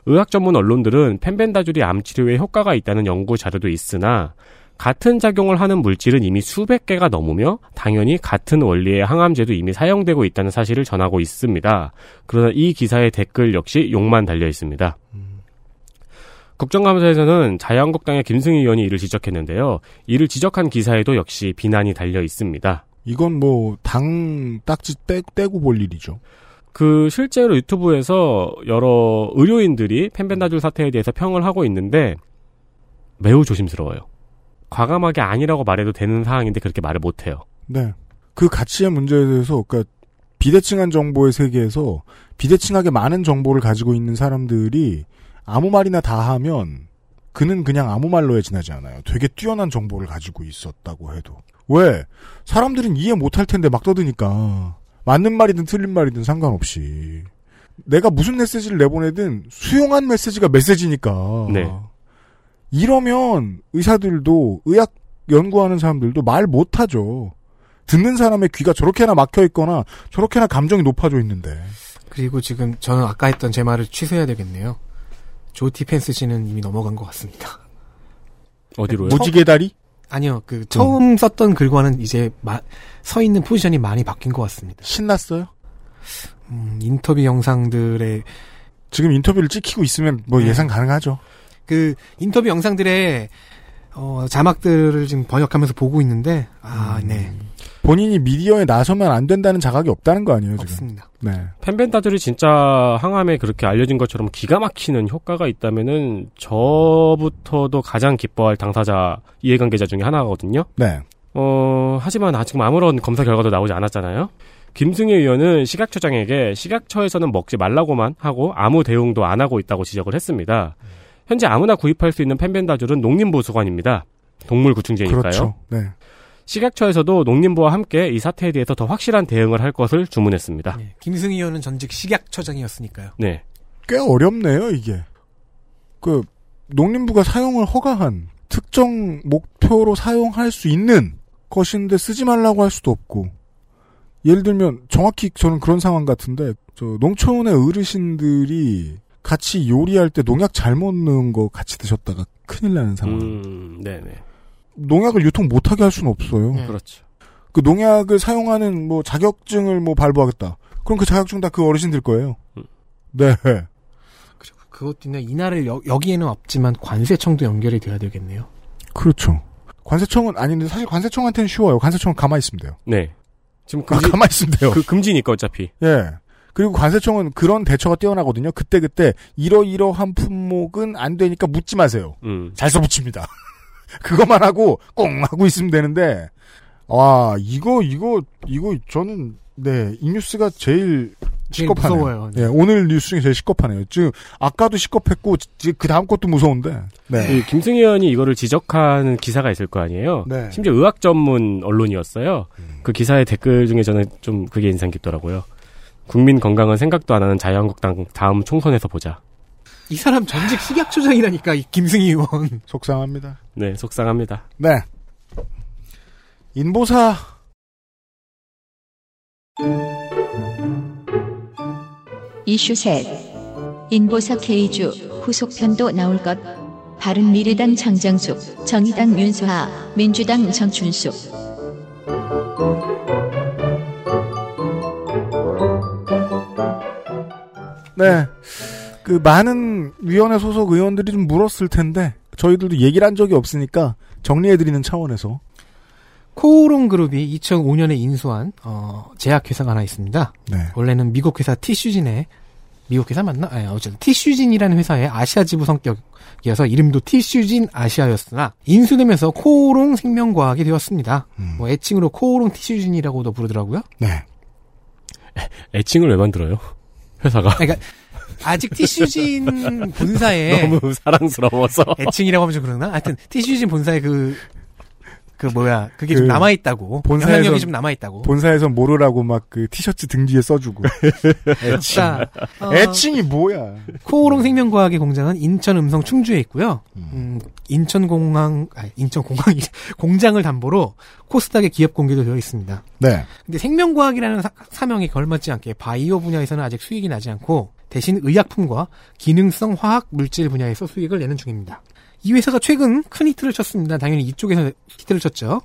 의학 전문 언론들은 펜벤다줄이 암 치료에 효과가 있다는 연구 자료도 있으나 같은 작용을 하는 물질은 이미 수백 개가 넘으며 당연히 같은 원리의 항암제도 이미 사용되고 있다는 사실을 전하고 있습니다. 그러나 이 기사의 댓글 역시 욕만 달려 있습니다. 국정감사에서는 자유한국당의 김승희 의원이 이를 지적했는데요. 이를 지적한 기사에도 역시 비난이 달려 있습니다. 이건 뭐, 당 딱지 떼, 떼고 볼 일이죠. 그 실제로 유튜브에서 여러 의료인들이 펜벤다줄 사태에 대해서 평을 하고 있는데 매우 조심스러워요. 과감하게 아니라고 말해도 되는 상황인데 그렇게 말을 못해요. 네. 그 가치의 문제에 대해서, 그니까, 비대칭한 정보의 세계에서 비대칭하게 많은 정보를 가지고 있는 사람들이 아무 말이나 다 하면 그는 그냥 아무 말로에 지나지 않아요. 되게 뛰어난 정보를 가지고 있었다고 해도. 왜? 사람들은 이해 못할 텐데 막 떠드니까. 맞는 말이든 틀린 말이든 상관없이. 내가 무슨 메시지를 내보내든 수용한 메시지가 메시지니까. 네. 이러면 의사들도 의학 연구하는 사람들도 말 못하죠. 듣는 사람의 귀가 저렇게나 막혀 있거나 저렇게나 감정이 높아져 있는데. 그리고 지금 저는 아까 했던 제 말을 취소해야 되겠네요. 조티 펜스 씨는 이미 넘어간 것 같습니다. 어디로요? 무지개 다리? 아니요, 그 처음 썼던 글과는 이제 마- 서 있는 포지션이 많이 바뀐 것 같습니다. 신났어요? 음, 인터뷰 영상들의 지금 인터뷰를 찍히고 있으면 뭐 네. 예상 가능하죠. 그 인터뷰 영상들의 어, 자막들을 지금 번역하면서 보고 있는데 아, 음. 네, 본인이 미디어에 나서면 안 된다는 자각이 없다는 거 아니에요, 지금? 없습니다. 네. 펜벤다줄이 진짜 항암에 그렇게 알려진 것처럼 기가 막히는 효과가 있다면은 저부터도 가장 기뻐할 당사자 이해관계자 중에 하나거든요. 네. 어, 하지만 아직 아무런 검사 결과도 나오지 않았잖아요. 김승혜 의원은 시각처장에게 시각처에서는 먹지 말라고만 하고 아무 대응도 안 하고 있다고 지적을 했습니다. 현재 아무나 구입할 수 있는 펜벤다줄은 농림보수관입니다. 동물 구충제니까요. 그렇죠. 네. 시각처에서도 농림부와 함께 이 사태에 대해서 더 확실한 대응을 할 것을 주문했습니다. 네, 김승희 의원은 전직 식약처장이었으니까요. 네. 꽤 어렵네요, 이게. 그, 농림부가 사용을 허가한 특정 목표로 사용할 수 있는 것인데 쓰지 말라고 할 수도 없고. 예를 들면, 정확히 저는 그런 상황 같은데, 저, 농촌의 어르신들이 같이 요리할 때 농약 잘못 넣은 거 같이 드셨다가 큰일 나는 상황. 음, 네네. 농약을 유통 못하게 할 수는 없어요. 네. 그렇죠. 그 농약을 사용하는 뭐 자격증을 뭐 발부하겠다. 그럼 그 자격증 다 그 어르신들 거예요. 음. 네. 그리고 그것도 있네. 이날을 여, 여기에는 없지만 관세청도 연결이 돼야 되겠네요. 그렇죠. 관세청은 아닌데 사실 관세청한테는 쉬워요. 관세청은 가만히 있으면 돼요. 네. 지금 아, 금지, 가만히 있으면 돼요. 그 금지니까 어차피. 예. 그리고 관세청은 그런 대처가 뛰어나거든요. 그때 그때 이러이러한 품목은 안 되니까 묻지 마세요. 음. 잘 써붙입니다. 그것만 하고 꽁 하고 있으면 되는데 와 이거 이거 이거 저는 네 이 뉴스가 제일 시겁하네요. 무서워요. 예, 오늘 뉴스 중에 제일 시겁하네요. 지금 아까도 시겁했고 그 다음 것도 무서운데. 네. 이 김승희 의원이 이거를 지적하는 기사가 있을 거 아니에요. 네. 심지어 의학 전문 언론이었어요. 그 기사의 댓글 중에 저는 좀 그게 인상 깊더라고요. 국민 건강은 생각도 안 하는 자유한국당 다음 총선에서 보자. 이 사람 전직 식약처장이라니까 이 김승희 의원. 속상합니다. 네, 속상합니다. 네. 인보사 이슈 셋. 인보사 K주 후속편도 나올 것. 바른미래당 장장숙, 정의당 윤수하, 민주당 정춘숙. 네. 그 많은 위원회 소속 의원들이 좀 물었을 텐데 저희들도 얘기를 한 적이 없으니까 정리해드리는 차원에서 코오롱 그룹이 2005년에 인수한 어, 제약회사가 하나 있습니다. 네. 원래는 미국 회사 티슈진의 미국 회사 맞나? 아니, 어쨌든 티슈진이라는 회사의 아시아 지부 성격이어서 이름도 티슈진 아시아였으나 인수되면서 코오롱 생명과학이 되었습니다. 음. 뭐 애칭으로 코오롱 티슈진이라고도 부르더라고요. 네. 애칭을 왜 만들어요? 회사가 그러니까 아직 티슈진 본사에 너무 사랑스러워서 애칭이라고 하면 좀 그러나? 하여튼 티슈진 본사에 그, 그 뭐야, 그게 좀그 남아 있다고. 본사에서- 영향력이 좀 남아 있다고. 본사에서 모르라고 막 그 티셔츠 등 뒤에 써주고 애칭. 자, 어, 애칭이 뭐야? 코오롱 생명과학의 공장은 인천 음성 충주에 있고요. 음, 인천 공항, 아니, 인천 공항이, 공장을 담보로 코스닥에 기업 공개도 되어 있습니다. 네. 근데 생명과학이라는 사, 명에 걸맞지 않게 바이오 분야에서는 아직 수익이 나지 않고 대신 의약품과 기능성 화학 물질 분야에서 수익을 내는 중입니다. 이 회사가 최근 큰 히트를 쳤습니다. 당연히 이쪽에서 히트를 쳤죠.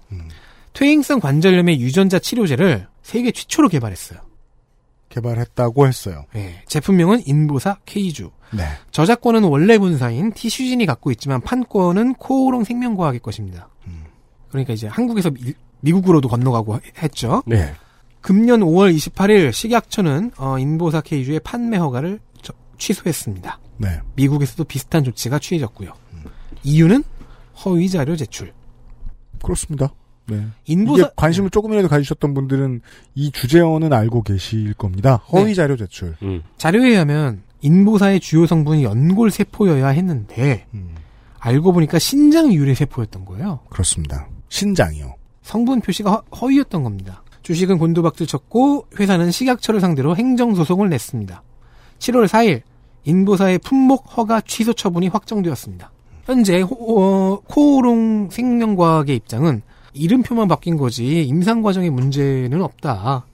퇴행성 관절염의 유전자 치료제를 세계 최초로 개발했어요. 개발했다고 했어요. 예, 제품명은 인보사 K주. 네. 저작권은 원래 본사인 티슈진이 갖고 있지만 판권은 코오롱 생명과학의 것입니다. 그러니까 이제 한국에서 미, 미국으로도 건너가고 했죠. 네. 금년 5월 28일 식약처는 어, 인보사 K주의 판매 허가를 저- 취소했습니다. 네. 미국에서도 비슷한 조치가 취해졌고요. 이유는 허위 자료 제출. 그렇습니다. 네. 인보사 이게 관심을 조금이라도 가지셨던 분들은 이 주제어는 알고 계실 겁니다. 허위 네. 자료 제출. 음. 자료에 의하면 인보사의 주요 성분이 연골 세포여야 했는데 음, 알고 보니까 신장 유래 세포였던 거예요. 그렇습니다. 신장이요. 성분 표시가 허, 허위였던 겁니다. 주식은 곤두박질 쳤고 회사는 식약처를 상대로 행정소송을 냈습니다. 7월 4일 인보사의 품목 허가 취소 처분이 확정되었습니다. 현재 호- 어, 코오롱 생명과학의 입장은 이름표만 바뀐 거지 임상 과정에 문제는 없다.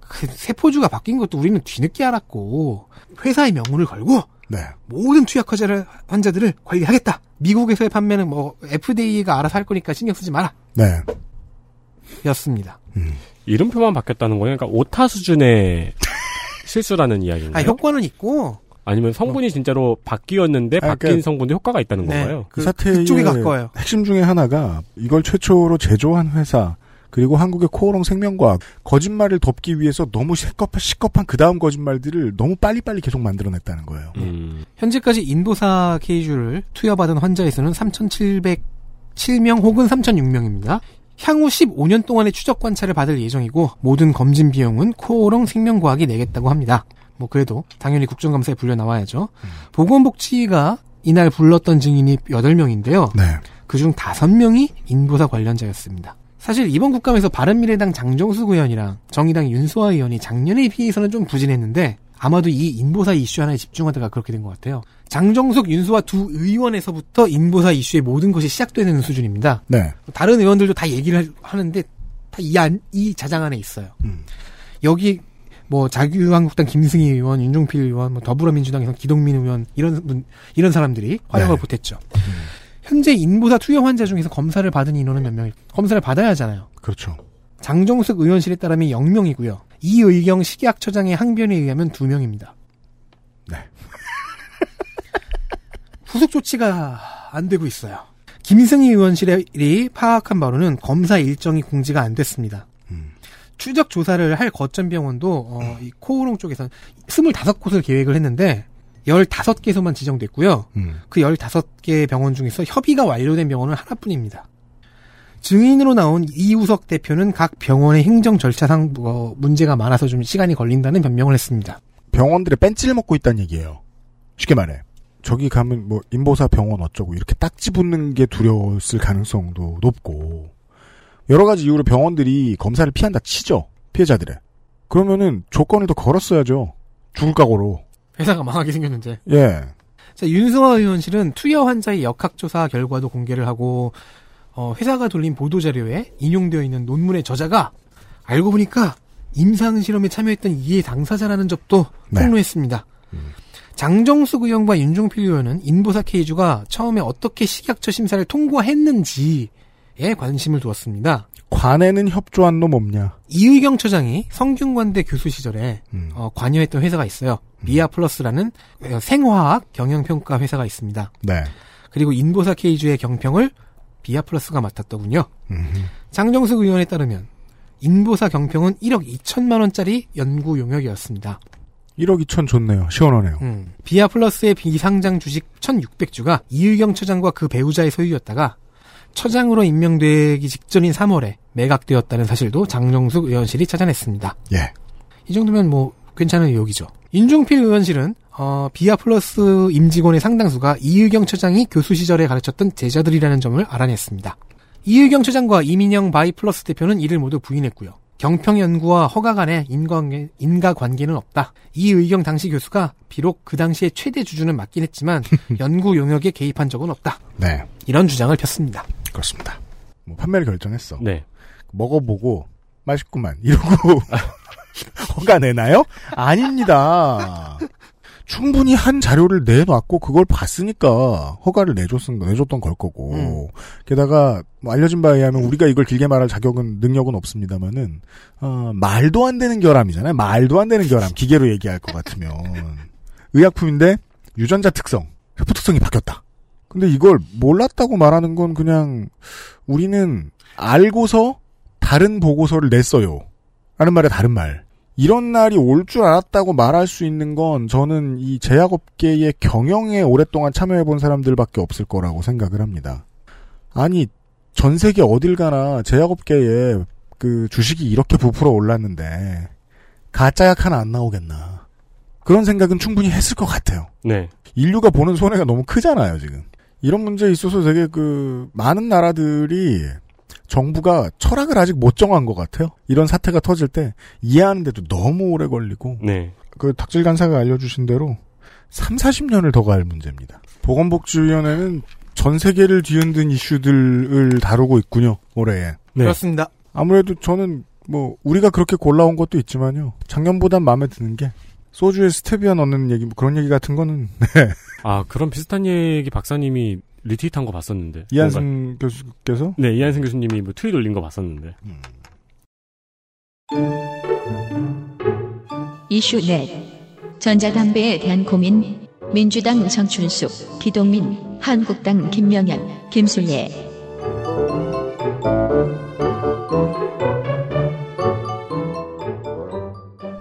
그 세포주가 바뀐 것도 우리는 뒤늦게 알았고 회사의 명운을 걸고 네. 모든 투약 환자를, 환자들을 관리하겠다. 미국에서의 판매는 뭐 FDA가 알아서 할 거니까 신경 쓰지 마라. 네. 였습니다. 이름표만 바뀌었다는 거예요. 그러니까 오타 수준의 실수라는 아, 이야기인가요? 효과는 있고 아니면 성분이 진짜로 바뀌었는데 아, 바뀐 그러니까- 성분도 효과가 있다는 네. 건가요? 그 그- 사태의 가까워요. 핵심 중에 하나가 이걸 최초로 제조한 회사 그리고 한국의 코오롱 생명과학 거짓말을 덮기 위해서 너무 시겁한, 시겁한 그 다음 거짓말들을 너무 빨리빨리 계속 만들어냈다는 거예요. 음. 현재까지 인도사 케이주를 투여받은 환자의 수는 3,707명 혹은 3,006명입니다. 향후 15년 동안의 추적 관찰을 받을 예정이고 모든 검진 비용은 코오롱 생명과학이 내겠다고 합니다. 뭐 그래도 당연히 국정감사에 불려 나와야죠. 보건복지가 이날 불렀던 증인이 8명인데요. 네. 그중 5명이 인보사 관련자였습니다. 사실 이번 국감에서 바른미래당 장정숙 의원이랑 정의당 윤소아 의원이 작년에 비해서는 좀 부진했는데 아마도 이 인보사 이슈 하나에 집중하다가 그렇게 된 것 같아요. 장정숙, 윤소아 두 의원에서부터 인보사 이슈의 모든 것이 시작되는 수준입니다. 네. 다른 의원들도 다 얘기를 하는데 다 이 안, 이 자장 안에 있어요. 음. 여기 뭐 자유한국당 김승희 의원, 윤종필 의원, 뭐 더불어민주당에서 기동민 의원 이런 분 이런 사람들이 활약을 네. 보탰죠. 현재 인보사 투여 환자 중에서 검사를 받은 인원은 몇 명일? 검사를 받아야 하잖아요. 그렇죠. 장정숙 의원실에 따르면 0명이고요. 이의경 식약처장의 항변에 의하면 2명입니다. 네. 후속 조치가 안 되고 있어요. 김승희 의원실이 파악한 바로는 검사 일정이 공지가 안 됐습니다. 음. 추적 조사를 할 거점 병원도 어, 이 코오롱 쪽에서는 25곳을 계획을 했는데 15개소만 지정됐고요. 음. 그 15개 병원 중에서 협의가 완료된 병원은 하나뿐입니다. 증인으로 나온 이우석 대표는 각 병원의 행정 절차상 뭐 문제가 많아서 좀 시간이 걸린다는 변명을 했습니다. 병원들의 뺀찌를 먹고 있다는 얘기예요. 쉽게 말해. 저기 가면 뭐 인보사 병원 어쩌고 이렇게 딱지 붙는 게 두려웠을 가능성도 높고 여러 가지 이유로 병원들이 검사를 피한다 치죠. 피해자들의. 그러면은 조건을 더 걸었어야죠. 죽을 각오로. 회사가 망하게 생겼는데. 예. 자, 윤승화 의원실은 투여 환자의 역학조사 결과도 공개를 하고 어, 회사가 돌린 보도 자료에 인용되어 있는 논문의 저자가 알고 보니까 임상 실험에 참여했던 이해 당사자라는 점도 네. 폭로했습니다. 장정숙 의원과 윤종필 의원은 인보사 케이주가 처음에 어떻게 식약처 심사를 통과했는지에 관심을 두었습니다. 관에는 협조한 놈 없냐? 이의경 처장이 성균관대 교수 시절에 음. 어, 관여했던 회사가 있어요. 미아 플러스라는 생화학 경영평가 회사가 있습니다. 네. 그리고 인보사 케이주의 경평을 비아 플러스가 맡았더군요. 음. 장정숙 의원에 따르면 인보사 경평은 1억 2천만 원짜리 연구 용역이었습니다. 1억 2천 좋네요. 시원하네요. 음, 비아 플러스의 비상장 주식 1,600주가 이의경 처장과 그 배우자의 소유였다가 처장으로 임명되기 직전인 3월에 매각되었다는 사실도 장정숙 의원실이 찾아냈습니다. 예. 이 정도면 뭐 괜찮은 의혹이죠. 인중필 의원실은 어, 비아 플러스 임직원의 상당수가 이의경 처장이 교수 시절에 가르쳤던 제자들이라는 점을 알아냈습니다. 이의경 처장과 이민영 바이플러스 대표는 이를 모두 부인했고요. 경평연구와 허가 간의 인과관계, 인과관계는 없다. 이 의경 당시 교수가 비록 그 당시에 최대 주주는 맞긴 했지만 연구 용역에 개입한 적은 없다. 네. 이런 주장을 폈습니다. 그렇습니다. 뭐 판매를 결정했어. 네. 먹어보고 맛있구만 이러고 허가 내나요? 아닙니다. 충분히 한 자료를 내놨고 그걸 봤으니까 허가를 내줬은 내줬던 걸 거고 음. 게다가 뭐 알려진 바에 의하면 우리가 이걸 길게 말할 자격은 능력은 없습니다만은 어, 말도 안 되는 결함이잖아요. 말도 안 되는 결함 기계로 얘기할 것 같으면 의약품인데 유전자 특성 세포 특성이 바뀌었다. 근데 이걸 몰랐다고 말하는 건 그냥 우리는 알고서 다른 보고서를 냈어요. 라는 말에 다른 말. 이런 날이 올 줄 알았다고 말할 수 있는 건 저는 이 제약업계의 경영에 오랫동안 참여해본 사람들밖에 없을 거라고 생각을 합니다. 아니, 전 세계 어딜 가나 제약업계에 그 주식이 이렇게 부풀어 올랐는데 가짜약 하나 안 나오겠나. 그런 생각은 충분히 했을 것 같아요. 네. 인류가 보는 손해가 너무 크잖아요, 지금. 이런 문제에 있어서 되게 그, 많은 나라들이 정부가 철학을 아직 못 정한 것 같아요. 이런 사태가 터질 때 이해하는데도 너무 오래 걸리고, 네. 그 닥질 간사가 알려주신 대로 3, 40년을 더 갈 문제입니다. 보건복지위원회는 전 세계를 뒤흔든 이슈들을 다루고 있군요, 올해에. 네. 그렇습니다. 아무래도 저는 뭐, 우리가 그렇게 골라온 것도 있지만요. 작년보단 마음에 드는 게, 소주에 스테비아 넣는 얘기, 뭐 그런 얘기 같은 거는, 아, 그런 비슷한 얘기 박사님이 리트윗한 거 봤었는데. 뭔가- 이한승 교수께서 네, 이한승 교수님이 뭐 트윗 올린 거 봤었는데. 이슈 넷. 전자담배에 대한 고민. 민주당 정춘숙, 기동민, 한국당 김명현, 김술예.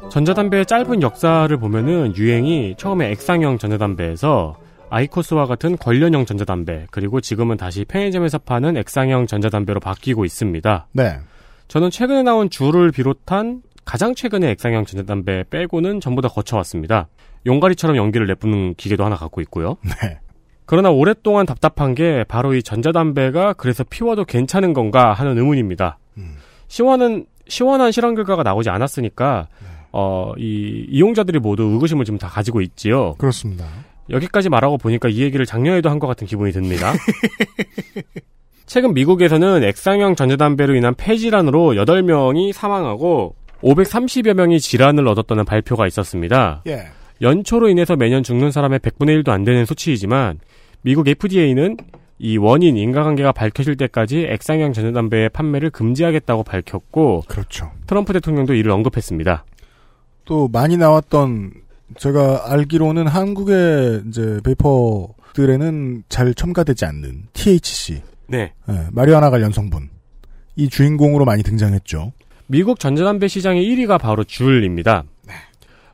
전자담배의 짧은 역사를 보면은 유행이 처음에 액상형 전자담배에서 아이코스와 같은 관련형 전자담배, 그리고 지금은 다시 편의점에서 파는 액상형 전자담배로 바뀌고 있습니다. 네. 저는 최근에 나온 줄을 비롯한 가장 최근의 액상형 전자담배 빼고는 전부 다 거쳐왔습니다. 용가리처럼 연기를 내뿜는 기계도 하나 갖고 있고요. 네. 그러나 오랫동안 답답한 게 바로 이 전자담배가 그래서 피워도 괜찮은 건가 하는 의문입니다. 음. 시원한 시원한 실험 결과가 나오지 않았으니까 네. 어, 이 이용자들이 모두 의구심을 지금 다 가지고 있지요. 그렇습니다. 여기까지 말하고 보니까 이 얘기를 작년에도 한 것 같은 기분이 듭니다. 최근 미국에서는 액상형 전자담배로 인한 폐질환으로 8명이 사망하고 530여 명이 질환을 얻었다는 발표가 있었습니다. 예. 연초로 인해서 매년 죽는 사람의 100분의 1도 안 되는 수치이지만 미국 FDA는 이 원인 인과관계가 밝혀질 때까지 액상형 전자담배의 판매를 금지하겠다고 밝혔고 그렇죠. 트럼프 대통령도 이를 언급했습니다. 또 많이 나왔던 제가 알기로는 한국의 이제 베이퍼들에는 잘 첨가되지 않는 THC, 네. 예, 마리아나 관련 성분 이 주인공으로 많이 등장했죠. 미국 전자담배 시장의 1위가 바로 쥴입니다.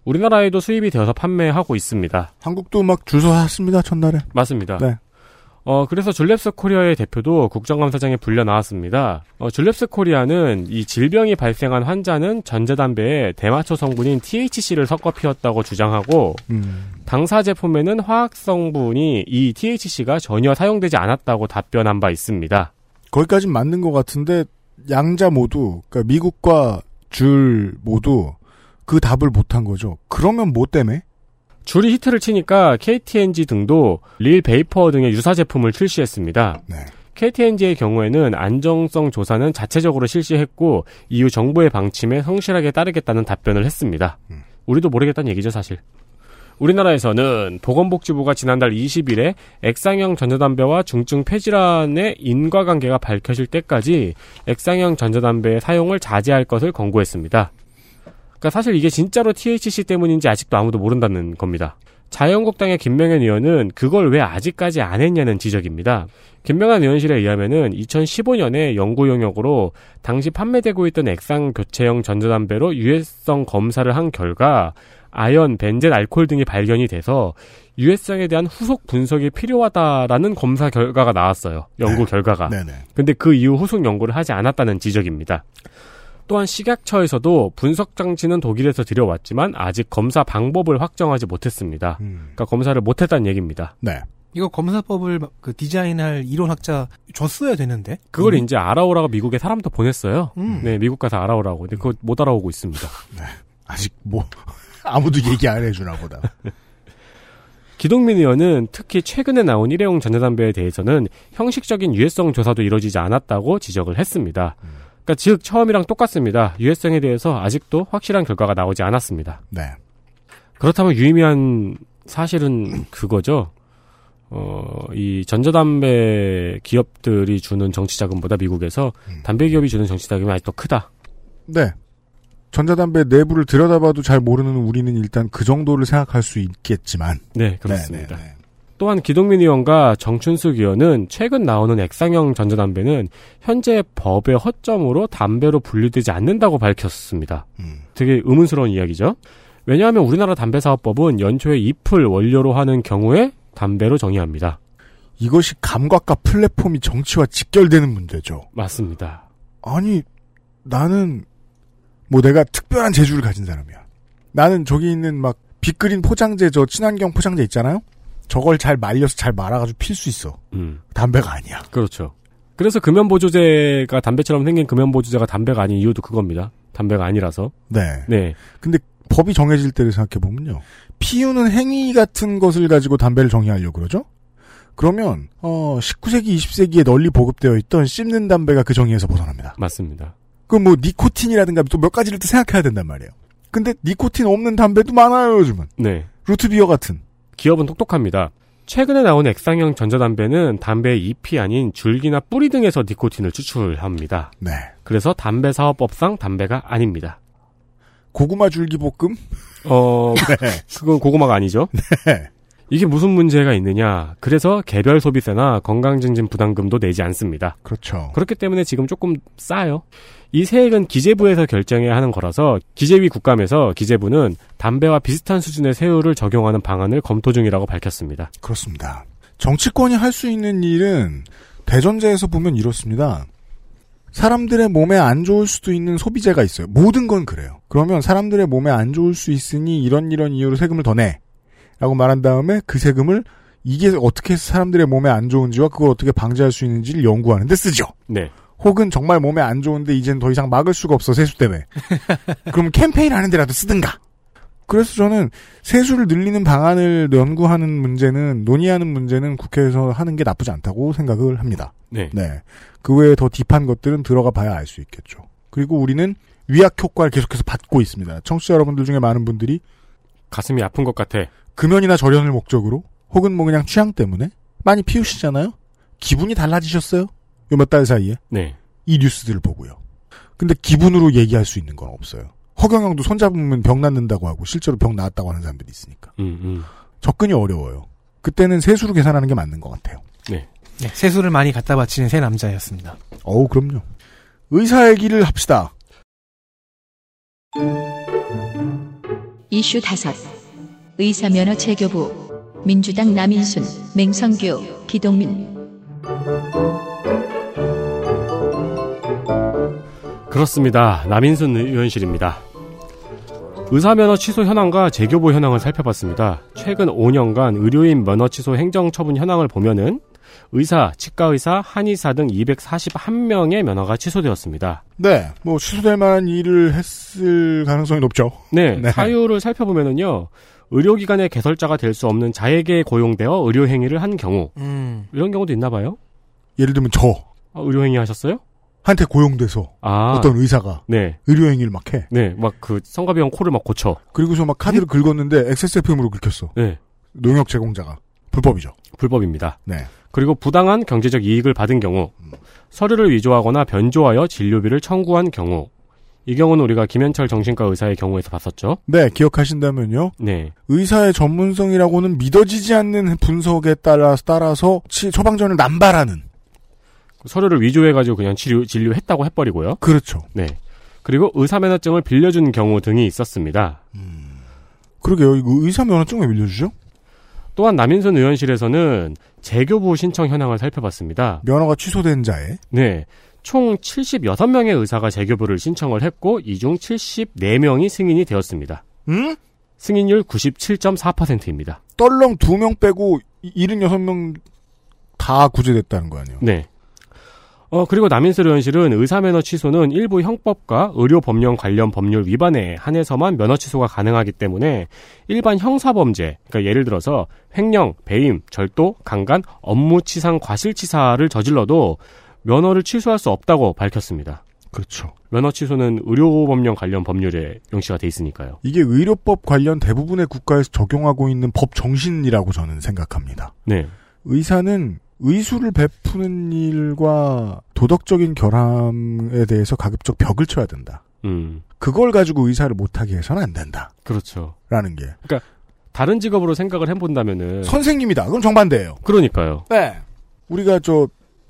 우리나라에도 수입이 되어서 판매하고 있습니다. 한국도 막 줄 서왔습니다 첫날에. 맞습니다. 네. 어, 그래서 쥴랩스 코리아의 대표도 국정감사장에 불려 나왔습니다. 어, 쥴랩스 코리아는 이 질병이 발생한 환자는 전자담배에 대마초 성분인 THC를 섞어 피웠다고 주장하고 음, 당사 제품에는 화학 성분이 이 THC가 전혀 사용되지 않았다고 답변한 바 있습니다. 거기까진 맞는 것 같은데 양자 모두 그러니까 미국과 줄 모두 그 답을 못한 거죠. 그러면 뭐 때문에? 줄이 히트를 치니까 KTNG 등도 릴 베이퍼 등의 유사 제품을 출시했습니다. 네. KTNG의 경우에는 안정성 조사는 자체적으로 실시했고 이후 정부의 방침에 성실하게 따르겠다는 답변을 했습니다. 음. 우리도 모르겠다는 얘기죠, 사실. 우리나라에서는 보건복지부가 지난달 20일에 액상형 전자담배와 중증 폐질환의 인과관계가 밝혀질 때까지 액상형 전자담배의 사용을 자제할 것을 권고했습니다. 그러니까 사실 이게 진짜로 THC 때문인지 아직도 아무도 모른다는 겁니다. 자유한국당의 김명현 의원은 그걸 왜 아직까지 안 했냐는 지적입니다. 김명한 의원실에 의하면은 2015년에 연구 용역으로 당시 판매되고 있던 액상 교체형 전자담배로 유해성 검사를 한 결과 아연, 벤젠, 알코올 등이 발견이 돼서 유해성에 대한 후속 분석이 필요하다라는 검사 결과가 나왔어요. 연구 네. 결과가. 네네. 근데 그 이후 후속 연구를 하지 않았다는 지적입니다. 또한 식약처에서도 분석 장치는 독일에서 들여왔지만 아직 검사 방법을 확정하지 못했습니다. 음. 그러니까 검사를 못했다는 얘기입니다. 네. 이거 검사법을 막그 디자인할 이론학자 줬어야 되는데. 그걸 음. 이제 알아오라고 미국에 사람도 보냈어요. 음. 네, 미국 가서 알아오라고. 근데 그거 못 알아오고 있습니다. 아직 뭐 아무도 얘기 안 해주나 보다. 기동민 의원은 특히 최근에 나온 일회용 전자담배에 대해서는 형식적인 유해성 조사도 이루어지지 않았다고 지적을 했습니다. 그러니까 즉 처음이랑 똑같습니다. 유해성에 대해서 아직도 확실한 결과가 나오지 않았습니다. 네. 그렇다면 유의미한 사실은 그거죠. 어, 이 전자담배 기업들이 주는 정치 자금보다 미국에서 담배 기업이 주는 정치 자금이 아직도 크다. 네. 전자담배 내부를 들여다봐도 잘 모르는 우리는 일단 그 정도를 생각할 수 있겠지만. 네, 그렇습니다. 네, 네, 네. 또한 기동민 의원과 정춘숙 의원은 최근 나오는 액상형 전자담배는 현재 법의 허점으로 담배로 분류되지 않는다고 밝혔습니다. 음. 되게 의문스러운 이야기죠. 왜냐하면 우리나라 담배사업법은 연초에 잎을 원료로 하는 경우에 담배로 정의합니다. 이것이 감각과 플랫폼이 정치와 직결되는 문제죠. 맞습니다. 아니, 나는, 뭐 내가 특별한 재주를 가진 사람이야. 나는 저기 있는 막, 빗그린 포장재, 저 친환경 포장재 있잖아요? 저걸 잘 말려서 잘 말아가지고 필 수 있어. 음, 담배가 아니야. 그렇죠. 그래서 금연보조제가 담배처럼 생긴 금연보조제가 담배가 아닌 이유도 그겁니다. 담배가 아니라서. 네. 네. 근데 법이 정해질 때를 생각해보면요. 피우는 행위 같은 것을 가지고 담배를 정의하려고 그러죠? 그러면, 어, 19세기, 20세기에 널리 보급되어 있던 씹는 담배가 그 정의에서 벗어납니다. 맞습니다. 그 뭐, 니코틴이라든가 또 몇 가지를 또 생각해야 된단 말이에요. 근데 니코틴 없는 담배도 많아요, 요즘은. 네. 루트비어 같은. 기업은 똑똑합니다. 최근에 나온 액상형 전자담배는 담배의 잎이 아닌 줄기나 뿌리 등에서 니코틴을 추출합니다. 네. 그래서 담배 사업법상 담배가 아닙니다. 고구마 줄기 볶음? 어, 네. 그건 고구마가 아니죠. 네. 이게 무슨 문제가 있느냐. 그래서 개별 소비세나 건강증진 부담금도 내지 않습니다. 그렇죠. 그렇기 때문에 지금 조금 싸요. 이 세액은 기재부에서 결정해야 하는 거라서 기재위 국감에서 기재부는 담배와 비슷한 수준의 세율을 적용하는 방안을 검토 중이라고 밝혔습니다. 그렇습니다. 정치권이 할 수 있는 일은 대전제에서 보면 이렇습니다. 사람들의 몸에 안 좋을 수도 있는 소비재가 있어요. 모든 건 그래요. 그러면 사람들의 몸에 안 좋을 수 있으니 이런 이런 이유로 세금을 더 내. 라고 말한 다음에 그 세금을 이게 어떻게 사람들의 몸에 안 좋은지와 그걸 어떻게 방지할 수 있는지를 연구하는 데 쓰죠. 네. 혹은 정말 몸에 안 좋은데 이젠 더 이상 막을 수가 없어 세수 때문에. 그럼 캠페인 하는 데라도 쓰든가. 그래서 저는 세수를 늘리는 방안을 연구하는 문제는 논의하는 문제는 국회에서 하는 게 나쁘지 않다고 생각을 합니다. 네. 네. 그 외에 더 딥한 것들은 들어가 봐야 알 수 있겠죠. 그리고 우리는 위약 효과를 계속해서 받고 있습니다. 청취자 여러분들 중에 많은 분들이 가슴이 아픈 것 같아. 금연이나 절연을 목적으로 혹은 뭐 그냥 취향 때문에 많이 피우시잖아요. 기분이 달라지셨어요? 요 몇 달 사이에 네. 이 뉴스들을 보고요. 근데 기분으로 얘기할 수 있는 건 없어요. 허경영도 손잡으면 병 낫는다고 하고 실제로 병 나았다고 하는 사람들이 있으니까 음, 음. 접근이 어려워요. 그때는 세수로 계산하는 게 맞는 것 같아요. 네. 네, 세수를 많이 갖다 바치는 새 남자였습니다. 어우 그럼요. 의사 얘기를 합시다. 이슈 다섯 의사 면허 재교부 민주당 남인순 맹성규 기동민 그렇습니다. 남인순 의원실입니다. 의사 면허 취소 현황과 재교부 현황을 살펴봤습니다. 최근 5년간 의료인 면허 취소 행정 처분 현황을 보면은 의사, 치과의사, 한의사 등 241명의 면허가 취소되었습니다. 네, 뭐 취소될 만한 일을 했을 가능성이 높죠. 네, 네. 사유를 살펴보면은요. 의료기관의 개설자가 될 수 없는 자에게 고용되어 의료행위를 한 경우 음. 이런 경우도 있나 봐요. 예를 들면 저 아, 의료행위 하셨어요? 한테 고용돼서 아, 어떤 의사가 네, 의료 행위를 막 해. 네, 막 그 성가비형 코를 막 고쳐. 그리고서 막 카드를 긁었는데 XSFM으로 긁혔어. 네, 농협 제공자가. 불법이죠. 불법입니다. 네. 그리고 부당한 경제적 이익을 받은 경우, 서류를 위조하거나 변조하여 진료비를 청구한 경우, 이 경우는 우리가 김현철 정신과 의사의 경우에서 봤었죠. 네, 기억하신다면요. 네, 의사의 전문성이라고는 믿어지지 않는 분석에 따라서 따라서 치- 처방전을 남발하는. 서류를 위조해가지고 그냥 진료, 진료했다고 해버리고요. 그렇죠. 네. 그리고 의사 면허증을 빌려준 경우 등이 있었습니다. 그러게요. 이거 의사 면허증 왜 빌려주죠? 또한 남인순 의원실에서는 재교부 신청 현황을 살펴봤습니다. 면허가 취소된 자에. 네. 총 76명의 의사가 재교부를 신청을 했고, 이 중 74명이 승인이 되었습니다. 응? 승인율 97.4%입니다. 떨렁 두명 빼고 76명 다 구제됐다는 거 아니에요? 네. 어, 그리고 남인슬 의원실은 의사 면허 취소는 일부 형법과 의료 법령 관련 법률 위반에 한해서만 면허 취소가 가능하기 때문에 일반 형사 범죄, 그러니까 예를 들어서 횡령, 배임, 절도, 강간, 업무치상, 과실치사를 저질러도 면허를 취소할 수 없다고 밝혔습니다. 그렇죠. 면허 취소는 의료법령 관련 법률에 명시가 돼 있으니까요. 이게 의료법 관련 대부분의 국가에서 적용하고 있는 법 정신이라고 저는 생각합니다. 네. 의사는 의술을 베푸는 일과 도덕적인 결함에 대해서 가급적 벽을 쳐야 된다. 음, 그걸 가지고 의사를 못하게 해서는 안 된다. 그렇죠. 라는 게. 다른 직업으로 생각을 해본다면은. 선생님이다. 그럼 정반대예요. 그러니까요. 네. 우리가 저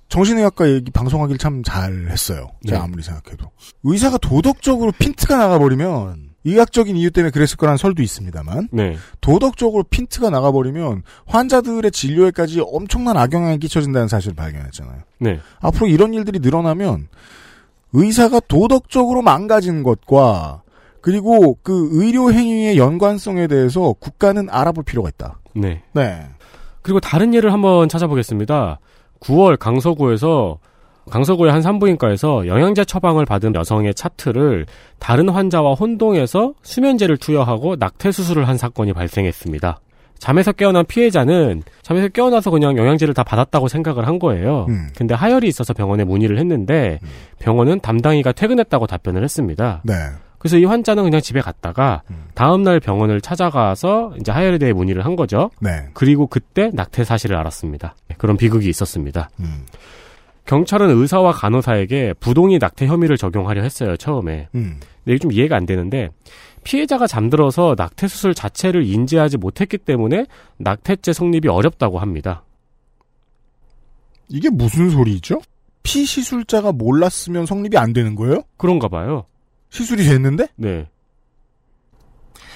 정신의학과 얘기 방송하기를 참 잘했어요. 제가 네. 아무리 생각해도 의사가 도덕적으로 핀트가 나가버리면 의학적인 이유 때문에 그랬을 거라는 설도 있습니다만 네. 도덕적으로 핀트가 나가버리면 환자들의 진료에까지 엄청난 악영향이 끼쳐진다는 사실을 발견했잖아요. 네. 앞으로 이런 일들이 늘어나면 의사가 도덕적으로 망가진 것과 그리고 그 의료 행위의 연관성에 대해서 국가는 알아볼 필요가 있다. 네. 네. 그리고 다른 예를 한번 찾아보겠습니다. 9월 강서구에서 강서구의 한 산부인과에서 영양제 처방을 받은 여성의 차트를 다른 환자와 혼동해서 수면제를 투여하고 낙태 수술을 한 사건이 발생했습니다. 잠에서 깨어난 피해자는 잠에서 깨어나서 그냥 영양제를 다 받았다고 생각을 한 거예요. 음. 근데 하열이 있어서 병원에 문의를 했는데 병원은 담당이가 퇴근했다고 답변을 했습니다. 네. 그래서 이 환자는 그냥 집에 갔다가 다음날 병원을 찾아가서 이제 하열에 대해 문의를 한 거죠. 네. 그리고 그때 낙태 사실을 알았습니다. 그런 비극이 있었습니다. 음. 경찰은 의사와 간호사에게 부동의 낙태 혐의를 적용하려 했어요, 처음에. 음. 근데 이게 좀 이해가 안 되는데, 피해자가 잠들어서 낙태 수술 자체를 인지하지 못했기 때문에 낙태죄 성립이 어렵다고 합니다. 이게 무슨 소리죠? 피시술자가 몰랐으면 성립이 안 되는 거예요? 그런가 봐요. 시술이 됐는데? 네.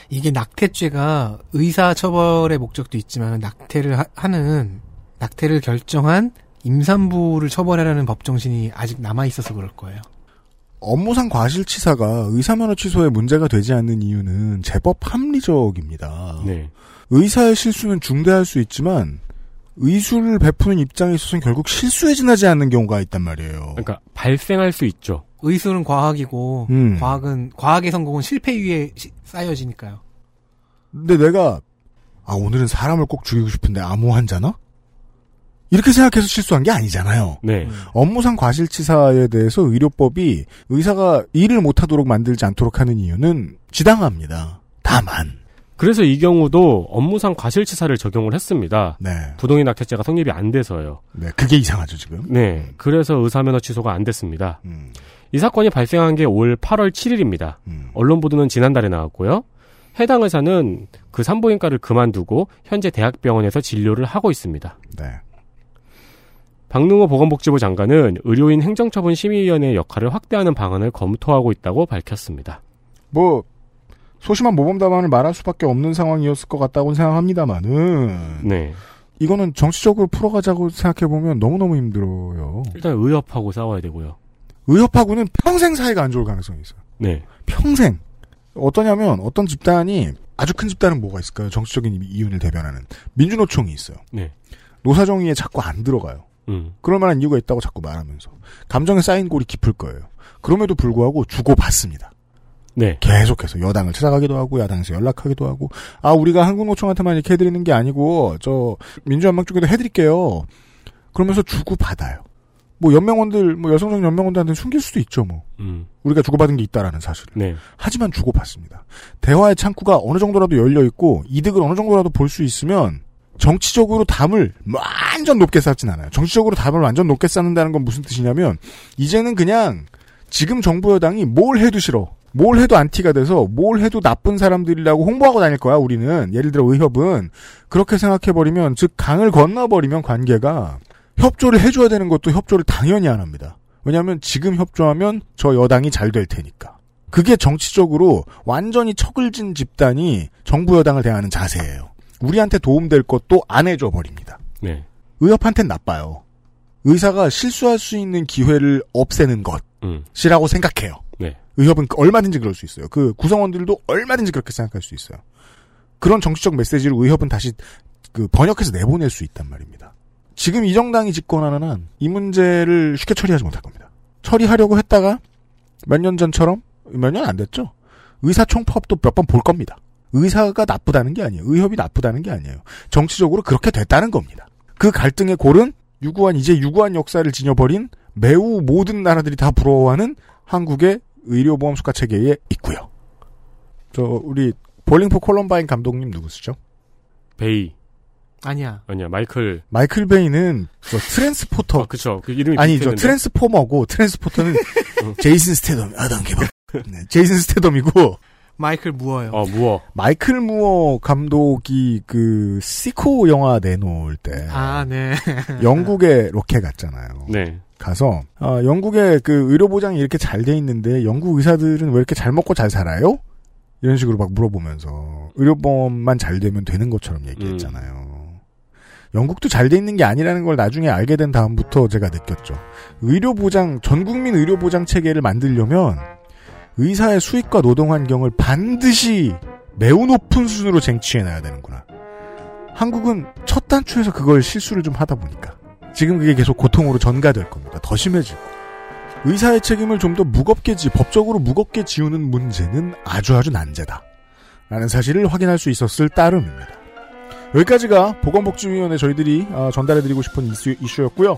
이게 낙태죄가 의사 처벌의 목적도 있지만 낙태를 하, 는 낙태를 결정한 임산부를 처벌하려는 법 정신이 아직 남아 있어서 그럴 거예요. 업무상 과실치사가 의사면허 취소에 문제가 되지 않는 이유는 제법 합리적입니다. 네. 의사의 실수는 중대할 수 있지만 의술을 베푸는 입장에 있어서는 결국 실수에 지나지 않는 경우가 있단 말이에요. 그러니까 발생할 수 있죠. 의술은 과학이고 음. 과학은 과학의 성공은 실패 위에 시- 쌓여지니까요. 근데 내가 아 오늘은 사람을 꼭 죽이고 싶은데 암호 환자나? 이렇게 생각해서 실수한 게 아니잖아요. 네. 업무상 과실치사에 대해서 의료법이 의사가 일을 못하도록 만들지 않도록 하는 이유는 지당합니다. 다만 그래서 이 경우도 업무상 과실치사를 적용을 했습니다. 네, 부동의 낙태죄가 성립이 안 돼서요. 네 그게 이상하죠 지금. 네. 그래서 의사면허 취소가 안 됐습니다. 음, 이 사건이 발생한 게 올 8월 7일입니다. 음. 언론 보도는 지난달에 나왔고요. 해당 의사는 그 산부인과를 그만두고 현재 대학병원에서 진료를 하고 있습니다. 네. 박능호 보건복지부 장관은 의료인 행정처분 심의위원회의 역할을 확대하는 방안을 검토하고 있다고 밝혔습니다. 뭐 소심한 모범 답안을 말할 수밖에 없는 상황이었을 것 같다고 생각합니다만은 네. 이거는 정치적으로 풀어가자고 생각해 보면 너무 너무 힘들어요. 일단 의협하고 싸워야 되고요. 의협하고는 평생 사이가 안 좋을 가능성이 있어요. 네. 평생 어떠냐면 어떤 집단이 아주 큰 집단은 뭐가 있을까요? 정치적인 이윤을 대변하는 민주노총이 있어요. 네. 노사정의에 자꾸 안 들어가요. 음. 그럴 만한 이유가 있다고 자꾸 말하면서 감정에 쌓인 골이 깊을 거예요. 그럼에도 불구하고 주고 받습니다. 네. 계속해서 여당을 찾아가기도 하고 야당에서 연락하기도 하고 아 우리가 한국노총한테만 이렇게 해드리는 게 아니고 저 민주한방 쪽에도 해드릴게요. 그러면서 주고 받아요. 뭐 연맹원들, 뭐 여성적 연맹원들한테 숨길 수도 있죠, 뭐. 음. 우리가 주고받은 게 있다라는 사실을. 네. 하지만 주고받습니다. 대화의 창구가 어느 정도라도 열려 있고 이득을 어느 정도라도 볼 수 있으면 정치적으로 담을 완전 높게 쌓진 않아요. 정치적으로 담을 완전 높게 쌓는다는 건 무슨 뜻이냐면 이제는 그냥 지금 정부 여당이 뭘 해도 싫어. 뭘 해도 안티가 돼서 뭘 해도 나쁜 사람들이라고 홍보하고 다닐 거야, 우리는. 예를 들어 의협은 그렇게 생각해버리면, 즉, 강을 건너버리면 관계가 협조를 해줘야 되는 것도 협조를 당연히 안 합니다. 왜냐하면 지금 협조하면 저 여당이 잘 될 테니까. 그게 정치적으로 완전히 척을 진 집단이 정부 여당을 대하는 자세예요. 우리한테 도움될 것도 안 해줘 버립니다. 네. 의협한텐 나빠요. 의사가 실수할 수 있는 기회를 없애는 음. 것이라고 생각해요. 네. 의협은 얼마든지 그럴 수 있어요. 그 구성원들도 얼마든지 그렇게 생각할 수 있어요. 그런 정치적 메시지를 의협은 다시 그 번역해서 내보낼 수 있단 말입니다. 지금 이 정당이 집권하는 한 이 문제를 쉽게 처리하지 못할 겁니다. 처리하려고 했다가 몇 년 전처럼 몇 년 안 됐죠. 의사총파업도 몇 번 볼 겁니다. 의사가 나쁘다는 게 아니에요. 의협이 나쁘다는 게 아니에요. 정치적으로 그렇게 됐다는 겁니다. 그 갈등의 골은 유구한 이제 유구한 역사를 지녀버린 매우 모든 나라들이 다 부러워하는 한국의 의료보험 수가 체계에 있고요. 저 우리 볼링 포 콜럼바인 감독님 누구시죠? 베이. 아니야. 아니야, 마이클. 마이클 베이는 저 트랜스포터 아, 그쵸. 그 이름이 아니 저. 트랜스포머고 트랜스포터는 제이슨 스타뎀 아담 개발 네, 제이슨 스타뎀이고 마이클 무어요. 어, 무어. 마이클 무어 감독이 그 시코 영화 내놓을 때 아, 네. 영국에 로켓 갔잖아요. 네. 가서 아, 영국의 그 의료 보장이 이렇게 잘 돼 있는데 영국 의사들은 왜 이렇게 잘 먹고 잘 살아요? 이런 식으로 막 물어보면서 의료보험만 잘 되면 되는 것처럼 얘기했잖아요. 영국도 잘 돼 있는 게 아니라는 걸 나중에 알게 된 다음부터 제가 느꼈죠. 의료 보장 전 국민 의료 보장 체계를 만들려면 의사의 수익과 노동 환경을 반드시 매우 높은 수준으로 쟁취해놔야 되는구나. 한국은 첫 단추에서 그걸 실수를 좀 하다 보니까 지금 그게 계속 고통으로 전가될 겁니다. 더 심해지고. 의사의 책임을 좀 더 무겁게 지, 법적으로 무겁게 지우는 문제는 아주 아주 난제다. 라는 사실을 확인할 수 있었을 따름입니다. 여기까지가 보건복지위원회 저희들이 어, 전달해드리고 싶은 이슈, 이슈였고요.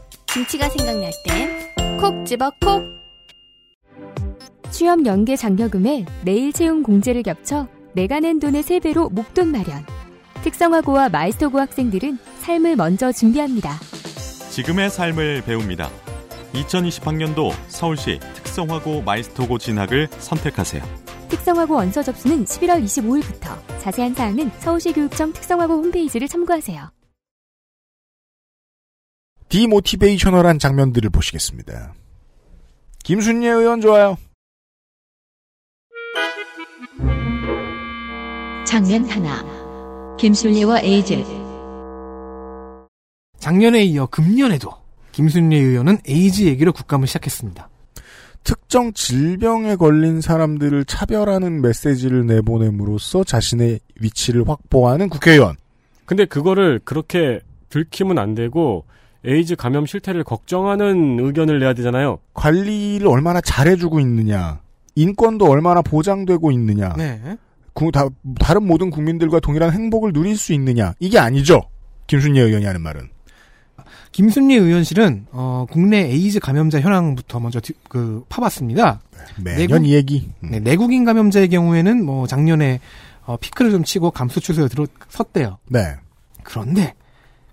김치가 생각날 땐 콕 집어 콕. 취업 연계 장려금에 내일 채용 공제를 겹쳐 내가 낸 돈의 3배로 목돈 마련. 특성화고와 마이스터고 학생들은 삶을 먼저 준비합니다. 지금의 삶을 배웁니다. 2020학년도 서울시 특성화고 마이스터고 진학을 선택하세요. 특성화고 원서 접수는 11월 25일부터. 자세한 사항은 서울시 교육청 특성화고 홈페이지를 참고하세요. demotivational한 장면들을 보시겠습니다. 김순례 의원 좋아요. 장면 하나. 김순례와 에이즈. 작년에 이어 금년에도 김순례 의원은 에이즈 얘기로 국감을 시작했습니다. 특정 질병에 걸린 사람들을 차별하는 메시지를 내보냄으로써 자신의 위치를 확보하는 국회의원. 근데 그거를 그렇게 들키면 안 되고 에이즈 감염 실태를 걱정하는 의견을 내야 되잖아요. 관리를 얼마나 잘해주고 있느냐. 인권도 얼마나 보장되고 있느냐. 네. 구- 다, 다른 모든 국민들과 동일한 행복을 누릴 수 있느냐. 이게 아니죠. 김순례 의원이 하는 말은. 김순례 의원실은 어, 국내 에이즈 감염자 현황부터 먼저 디- 그 파봤습니다. 매년 내국- 이 얘기. 음. 네, 내국인 감염자의 경우에는 뭐 작년에 어, 피크를 좀 치고 감소 추세에 들어섰대요. 네. 그런데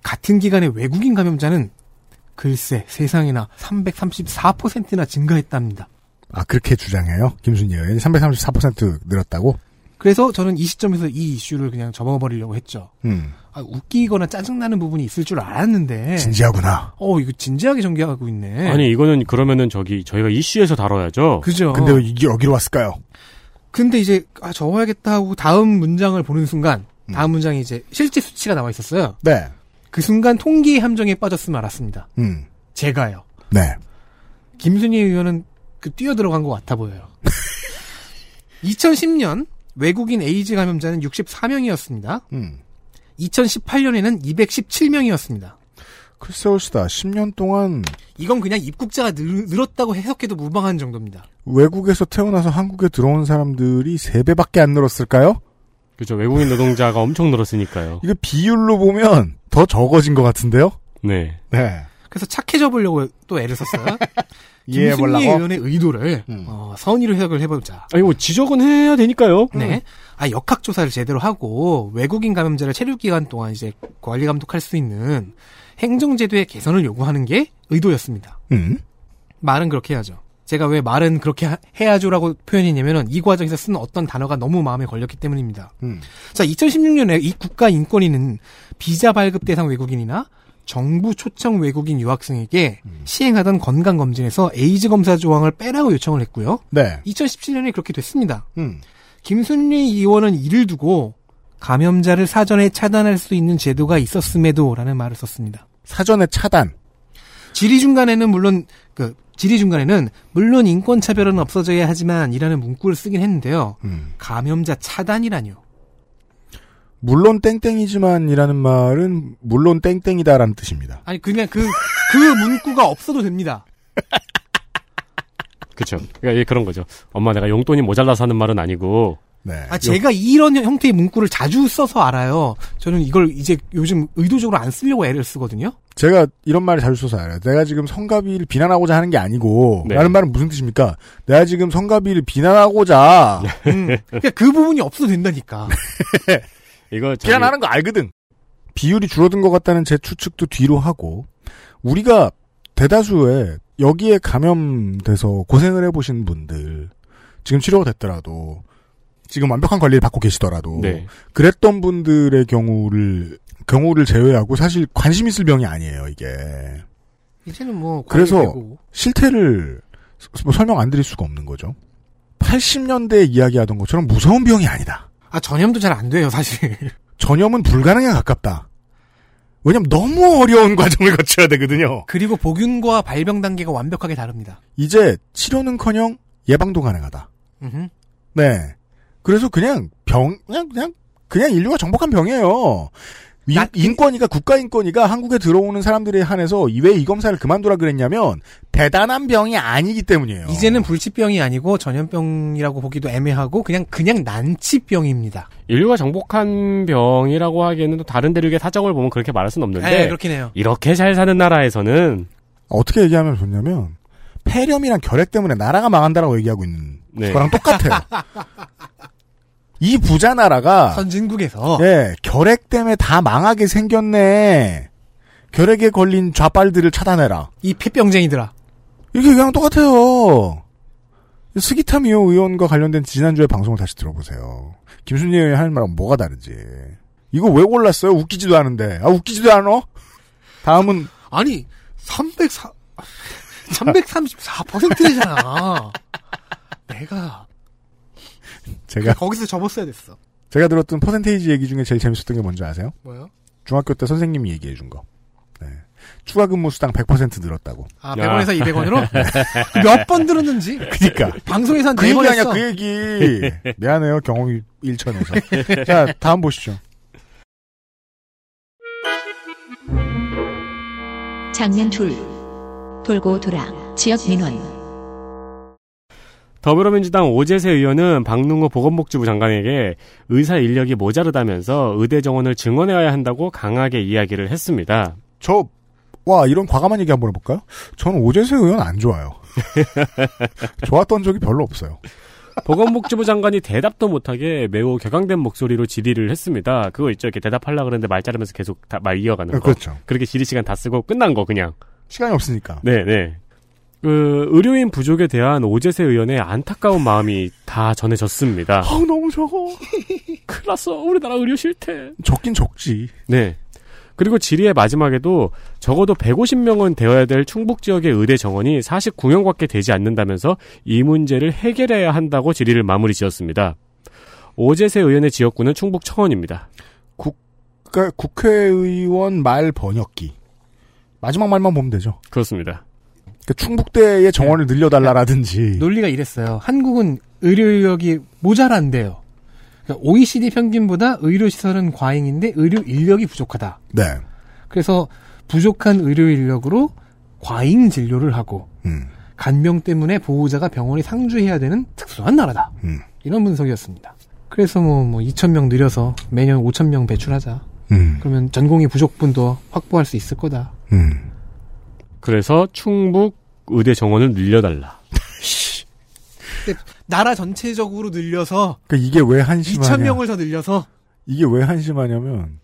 같은 기간에 외국인 감염자는 글쎄 세상에나 334%나 증가했답니다. 아, 그렇게 주장해요? 김순예 의원이 334% 늘었다고? 그래서 저는 이 시점에서 이 이슈를 그냥 접어버리려고 했죠. 음. 아, 웃기거나 짜증나는 부분이 있을 줄 알았는데. 진지하구나. 어, 이거 진지하게 전개하고 있네. 아니 이거는 그러면은 저기 저희가 이슈에서 다뤄야죠. 그죠. 근데 왜 이게 여기로 왔을까요? 근데 이제 아 적어야겠다 하고 다음 문장을 보는 순간 음. 다음 문장이 이제 실제 수치가 나와 있었어요. 네. 그 순간 통계의 함정에 빠졌으면 알았습니다. 음. 제가요. 네. 김순희 의원은 그 뛰어 들어간 것 같아 보여요. 2010년 외국인 에이즈 감염자는 64명이었습니다. 음. 2018년에는 217명이었습니다. 글쎄 올시다. 10년 동안 이건 그냥 입국자가 늘, 늘었다고 해석해도 무방한 정도입니다. 외국에서 태어나서 한국에 들어온 사람들이 3배밖에 안 늘었을까요? 그죠. 외국인 노동자가 엄청 늘었으니까요. 이거 비율로 보면 더 적어진 것 같은데요? 네. 네. 그래서 착해져 보려고 또 애를 썼어요. 보려고. 의원의 의도를 음. 어, 선의로 해석을 해보자. 아니, 뭐, 지적은 해야 되니까요. 네. 아, 역학 조사를 제대로 하고 외국인 감염자를 체류 기간 동안 이제 관리 감독할 수 있는 행정제도의 개선을 요구하는 게 의도였습니다. 음. 말은 그렇게 해야죠. 제가 왜 말은 그렇게 하- 해야죠라고 표현했냐면은 이 과정에서 쓴 어떤 단어가 너무 마음에 걸렸기 때문입니다. 음. 자, 2016년에 이 국가 인권위는 비자 발급 대상 외국인이나 정부 초청 외국인 유학생에게 시행하던 건강 검진에서 에이즈 검사 조항을 빼라고 요청을 했고요. 네. 2017년에 그렇게 됐습니다. 음. 김순리 의원은 이를 두고 감염자를 사전에 차단할 수 있는 제도가 있었음에도 라는 말을 썼습니다. 사전에 차단. 질의 중간에는 물론 그 질의 중간에는 물론 인권 차별은 없어져야 하지만 이라는 문구를 쓰긴 했는데요. 음. 감염자 차단이라뇨. 물론 땡땡이지만이라는 말은 물론 땡땡이다라는 뜻입니다. 아니 그냥 그그 문구가 없어도 됩니다. 그쵸. 그러니까 예, 그런 거죠. 엄마 내가 용돈이 모자라서 하는 말은 아니고, 네. 아 제가 이런 형태의 문구를 자주 써서 알아요. 저는 이걸 이제 요즘 의도적으로 안 쓰려고 애를 쓰거든요. 제가 이런 말을 자주 써서 알아요. 내가 지금 성가비를 비난하고자 하는 게 아니고, 네. 라는 말은 무슨 뜻입니까? 내가 지금 성가비를 비난하고자 음, 그러니까 그 부분이 없어도 된다니까. 이거 저기- 비난하는 거 알거든. 비율이 줄어든 것 같다는 제 추측도 뒤로 하고, 우리가 대다수의 여기에 감염돼서 고생을 해보신 분들, 지금 치료가 됐더라도, 지금 완벽한 관리를 받고 계시더라도, 네. 그랬던 분들의 경우를, 경우를 제외하고 사실 관심 있을 병이 아니에요, 이게. 이제는 뭐 그래서. 실태를 뭐 설명 안 드릴 수가 없는 거죠. 80년대에 이야기하던 것처럼 무서운 병이 아니다. 아 전염도 잘 안 돼요 사실. 전염은 불가능에 가깝다. 왜냐면 너무 어려운 과정을 거쳐야 되거든요. 그리고 복균과 발병 단계가 완벽하게 다릅니다. 이제 치료는커녕 예방도 가능하다. 음흠. 네. 그래서 그냥 병 그냥 그냥 그냥 인류가 정복한 병이에요. 인, 나- 인권위가 국가인권위가 한국에 들어오는 사람들에 한해서 왜 이 검사를 그만두라 그랬냐면 대단한 병이 아니기 때문이에요. 이제는 불치병이 아니고 전염병이라고 보기도 애매하고 그냥 그냥 난치병입니다. 인류가 정복한 병이라고 하기에는 또 다른 대륙의 사정을 보면 그렇게 말할 수는 없는데, 네, 그렇긴 해요. 이렇게 잘 사는 나라에서는, 어떻게 얘기하면 좋냐면 폐렴이랑 결핵 때문에 나라가 망한다라고 얘기하고 있는 네. 거랑 똑같아요. 이 부자 나라가 선진국에서 예, 결핵 때문에 다 망하게 생겼네. 결핵에 걸린 좌빨들을 차단해라. 이 폐병쟁이들아. 이렇게 얘기하면 똑같아요. 스기타 미오 의원과 관련된 지난주에 방송을 다시 들어보세요. 김순희 의원이 하는 말하고 뭐가 다르지. 이거 왜 골랐어요? 웃기지도 않은데. 아, 웃기지도 않아? 다음은 아니 304 334%잖아. 내가 제가 거기서 접었어야 됐어. 제가 들었던 퍼센테이지 얘기 중에 제일 재밌었던 게 뭔지 아세요? 뭐요? 중학교 때 선생님이 얘기해 준 거. 네. 추가 근무 수당 100% 늘었다고. 아 100원에서 200원으로 몇번 들었는지 그니까. 방송에서 한그 4번 얘기 아니야. 그 얘기. 미안해요, 경험이 일천에서. 자, 다음 보시죠. 장면 둘. 돌고 돌아. 지역 민원. 더불어민주당 오재세 의원은 박능호 보건복지부 장관에게 의사 인력이 모자르다면서 의대 정원을 증원해야 한다고 강하게 이야기를 했습니다. 저, 와, 이런 과감한 얘기 한번 해볼까요? 저는 오재세 의원 안 좋아요. 좋았던 적이 별로 없어요. 보건복지부 장관이 대답도 못하게 매우 격앙된 목소리로 질의를 했습니다. 그거 있죠. 이렇게 대답하려고 그러는데 말 자르면서 계속 다- 말 이어가는 거. 그렇죠. 그렇게 질의 시간 다 쓰고 끝난 거 그냥. 시간이 없으니까. 네, 네. 그 의료인 부족에 대한 오재세 의원의 안타까운 마음이 다 전해졌습니다. 아우, 너무 적어. 큰일 났어. 우리나라 의료 실태. 적긴 적지. 네. 그리고 질의의 마지막에도 적어도 150명은 되어야 될 충북 지역의 의대 정원이 49명밖에 되지 않는다면서 이 문제를 해결해야 한다고 질의를 마무리 지었습니다. 오재세 의원의 지역구는 충북 청원입니다. 그러니까 국회의원 말 번역기. 마지막 말만 보면 되죠. 그렇습니다. 그러니까 충북대의 정원을 늘려달라라든지. 논리가 이랬어요. 한국은 의료 인력이 모자란데요. 그러니까 OECD 평균보다 의료 시설은 과잉인데 의료 인력이 부족하다. 네. 그래서 부족한 의료 인력으로 과잉 진료를 하고 음. 간병 때문에 보호자가 병원에 상주해야 되는 특수한 나라다. 음. 이런 분석이었습니다. 그래서 뭐, 뭐 2,000명 늘려서 매년 5,000명 배출하자. 음. 그러면 전공의 부족분도 확보할 수 있을 거다. 음. 그래서 충북 의대 정원을 늘려달라. 나라 전체적으로 늘려서 그러니까 이게 왜 한심하냐. 2,000명을 더 늘려서 이게 왜 한심하냐면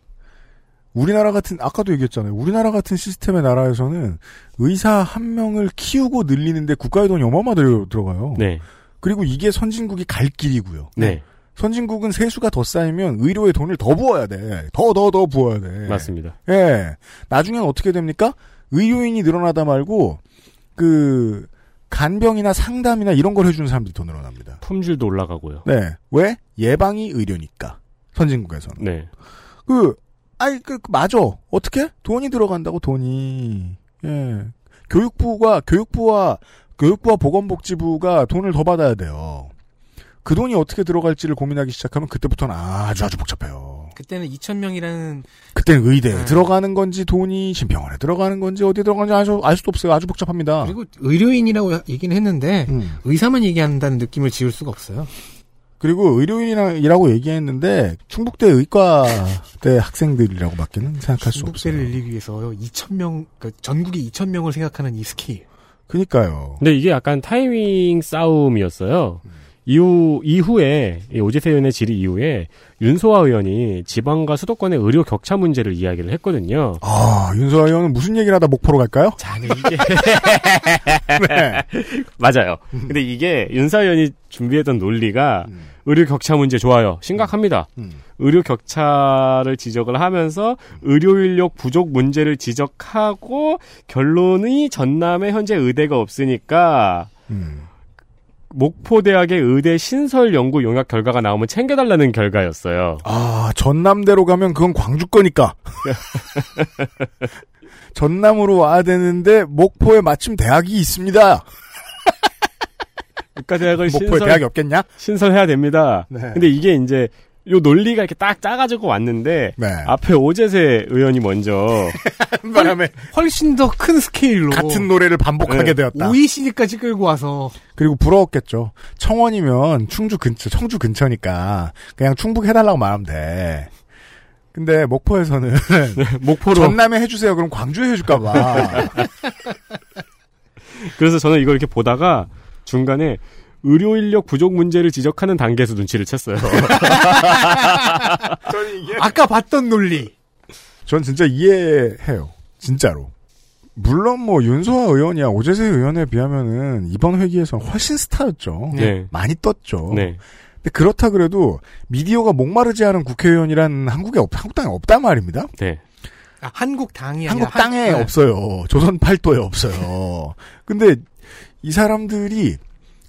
우리나라 같은 아까도 얘기했잖아요. 우리나라 같은 시스템의 나라에서는 의사 한 명을 키우고 늘리는데 국가의 돈이 어마어마 들어- 들어가요. 네. 그리고 이게 선진국이 갈 길이고요. 네. 선진국은 세수가 더 쌓이면 의료에 돈을 더 부어야 돼. 더 더더 부어야 돼. 맞습니다. 예. 나중엔 어떻게 됩니까? 의료인이 늘어나다 말고 그 간병이나 상담이나 이런 걸 해주는 사람들이 더 늘어납니다. 품질도 올라가고요. 네. 왜? 예방이 의료니까. 선진국에서는. 네. 그, 아이, 그, 그 맞아. 어떻게? 돈이 들어간다고, 돈이. 예. 교육부가, 교육부와, 교육부와 보건복지부가 돈을 더 받아야 돼요. 그 돈이 어떻게 들어갈지를 고민하기 시작하면 그때부터는 아주 아주 복잡해요. 그때는 2,000명이라는 그때는 의대에 네. 들어가는 건지 돈이 신병원에 들어가는 건지 어디에 들어가는지 알, 수, 알 수도 없어요. 아주 복잡합니다. 그리고 의료인이라고 얘기는 했는데 음. 의사만 얘기한다는 느낌을 지울 수가 없어요. 그리고 의료인이라고 얘기했는데 충북대 의과대 학생들이라고 밖에는 생각할 수 없어요. 중국대를 늘리기 위해서 2,000명, 그러니까 전국에 2,000명을 생각하는 이 스케일. 그니까요. 근데 이게 약간 타이밍 싸움이었어요. 이후, 이후에, 이 오재세 의원의 질의 이후에 윤소아 의원이 지방과 수도권의 의료 격차 문제를 이야기를 했거든요. 아, 윤소아 의원은 무슨 얘기를 하다 목포로 갈까요? 자, 이게. 네. 맞아요. 근데 이게 윤사 의원이 준비했던 논리가 음. 의료 격차 문제 좋아요. 심각합니다. 음. 의료 격차를 지적을 하면서 의료 인력 부족 문제를 지적하고 결론이 전남에 현재 의대가 없으니까 음. 목포대학의 의대 신설 연구 용역 결과가 나오면 챙겨달라는 결과였어요. 아, 전남대로 가면 그건 광주 거니까. 전남으로 와야 되는데 목포에 마침 대학이 있습니다. 국가대학을 목포에 신설, 대학이 없겠냐? 신설해야 됩니다. 네. 근데 이게 이제 요 논리가 이렇게 딱 짜가지고 왔는데 네. 앞에 오재세 의원이 먼저 바람에 훨씬 더 큰 스케일로 같은 노래를 반복하게 네. 되었다. OECD까지 끌고 와서 그리고 부러웠겠죠. 청원이면 충주 근처, 청주 근처니까 그냥 충북 해달라고 말하면 돼. 근데 목포에서는 목포로 전남에 해주세요. 그럼 광주에 해줄까봐. 그래서 저는 이걸 이렇게 보다가 중간에 의료 인력 부족 문제를 지적하는 단계에서 눈치를 챘어요. 저는 이게 아까 봤던 논리. 전 진짜 이해해요. 진짜로. 물론 뭐 윤소아 의원이야 오재세 의원에 비하면은 이번 회기에서는 훨씬 스타였죠. 네. 많이 떴죠. 네. 근데 그렇다 그래도 미디어가 목마르지 않은 국회의원이란 한국에 없, 한국 땅에 없단 말입니다. 네. 아, 한국 당이 한국 아니라 땅에 한- 네. 없어요. 조선 팔도에 없어요. 근데 이 사람들이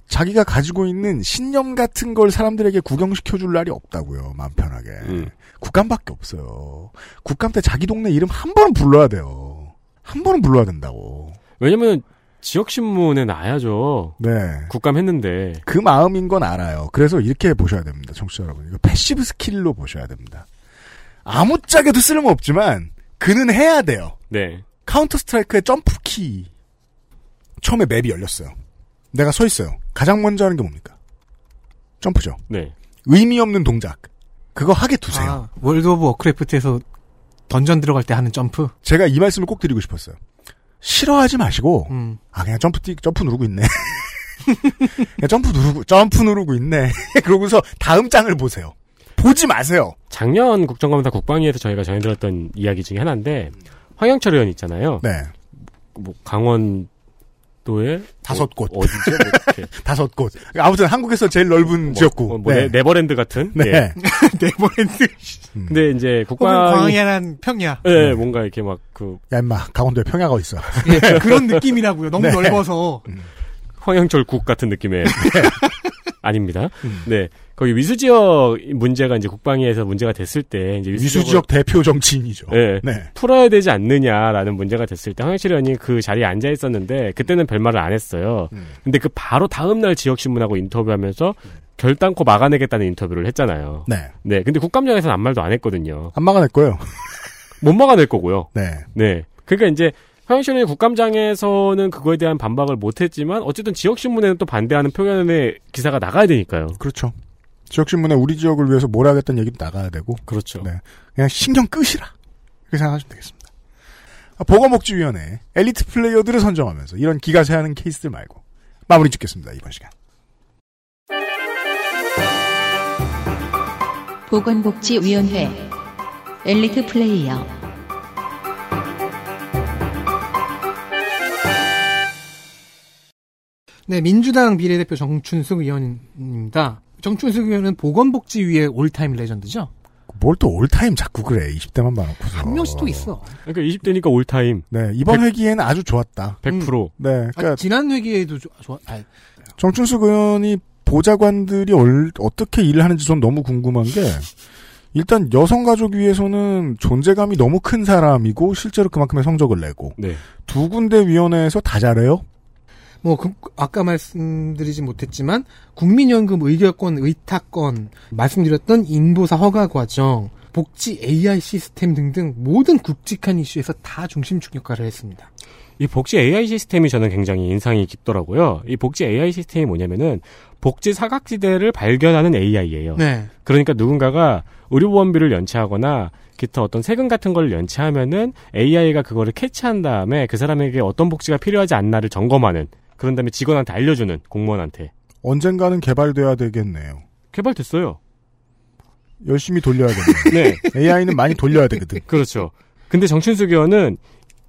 자기가 가지고 있는 신념 같은 걸 사람들에게 구경시켜 줄 날이 없다고요. 마음 편하게. 음. 국감밖에 없어요. 국감 때 자기 동네 이름 한 번은 불러야 돼요. 한 번은 불러야 된다고. 왜냐면 지역신문에 나야죠. 네. 국감 했는데. 그 마음인 건 알아요. 그래서 이렇게 보셔야 됩니다. 청취자 여러분. 이거 passive skill로 보셔야 됩니다. 아무짝에도 쓸모없지만 그는 해야 돼요. 네. Counter-Strike의 점프 키. 처음에 map이 열렸어요. 내가 서 있어요. 가장 먼저 하는 게 뭡니까? 점프죠. 네. 의미 없는 동작. 그거 하게 두세요. 아, World of Warcraft에서 dungeon 들어갈 때 하는 점프. 제가 이 말씀을 꼭 드리고 싶었어요. 싫어하지 마시고, 음. 아, 그냥 점프 뛰, 점프 누르고 있네. 그냥 점프 누르고, 점프 누르고 있네. 그러고서 다음 장을 보세요. 보지 마세요. 작년 국정감사 국방위에서 저희가 전해드렸던 이야기 중에 하나인데 황영철 의원 있잖아요. 네. 뭐 강원 도에 다섯 곳. 어, 어디죠? 뭐 이렇게. 다섯 곳. 아무튼 한국에서 제일 넓은 지역구. 뭐, 뭐 네. 네버랜드 같은. 네. 예. 네버랜드. 근데 이제 국방이 광야란 평야. 예, 뭔가 이렇게 막 그 야, 임마. 강원도에 평야가 있어. 예, 그런 느낌이라고요. 너무 네. 넓어서. 황영철 국 같은 느낌의. 아닙니다. 음. 네. 거기 위수 지역 문제가 이제 국방위에서 문제가 됐을 때 이제 위수 지역 대표 정치인이죠. 네. 네. 풀어야 되지 않느냐라는 문제가 됐을 때 황영실 의원이 그 자리에 앉아 있었는데 그때는 별 말을 안 했어요. 음. 근데 그 바로 다음 날 지역 신문하고 인터뷰하면서 결단코 막아내겠다는 인터뷰를 했잖아요. 네. 네. 근데 국감장에서는 아무 말도 안 했거든요. 안 막아낼 거예요. 못 막아낼 거고요. 네. 네. 그러니까 이제 황영실 의원이 국감장에서는 그거에 대한 반박을 못 했지만 어쨌든 지역신문에는 또 반대하는 표현의 기사가 나가야 되니까요. 그렇죠. 지역신문에 우리 지역을 위해서 뭘 하겠다는 얘기도 나가야 되고. 그렇죠. 네. 그냥 신경 끄시라. 이렇게 생각하시면 되겠습니다. 아, 보건복지위원회 엘리트 플레이어들을 선정하면서 이런 기가 세하는 케이스들 말고 마무리 짓겠습니다. 이번 시간. 보건복지위원회 엘리트 플레이어 네, 민주당 비례대표 정춘숙 의원입니다. 정춘숙 의원은 보건복지위의 all-time legend죠? 뭘 또 all-time 자꾸 그래. 20대만 봐놓고서. 한 명씩 또 있어. 그러니까 20대니까 all-time. 네. 이번 백- 회기에는 아주 좋았다. 100%. 네. 그러니까 아, 지난 회기에도 좋- 좋아, 아, 정춘숙 의원이 보좌관들이 얼- 어떻게 일을 하는지 전 너무 궁금한 게 일단 여성가족위에서는 존재감이 너무 큰 사람이고 실제로 그만큼의 성적을 내고 네. 두 군데 위원회에서 다 잘해요. 뭐 그- 아까 말씀드리지 못했지만 국민연금 의결권 의탁권 말씀드렸던 인도사 허가 과정 복지 AI 시스템 등등 모든 굵직한 이슈에서 다 중심축 역할을 했습니다. 이 복지 AI 시스템이 저는 굉장히 인상이 깊더라고요. 이 복지 AI 시스템이 뭐냐면은 복지 사각지대를 발견하는 AI예요. 네. 그러니까 누군가가 의료보험비를 연체하거나 기타 어떤 세금 같은 걸 연체하면은 AI가 그거를 캐치한 다음에 그 사람에게 어떤 복지가 필요하지 않나를 점검하는 그런 다음에 직원한테 알려주는 공무원한테 언젠가는 개발돼야 되겠네요. 개발됐어요. 열심히 돌려야겠네요. 네, AI는 많이 돌려야 되거든. 그렇죠. 근데 정춘숙 의원은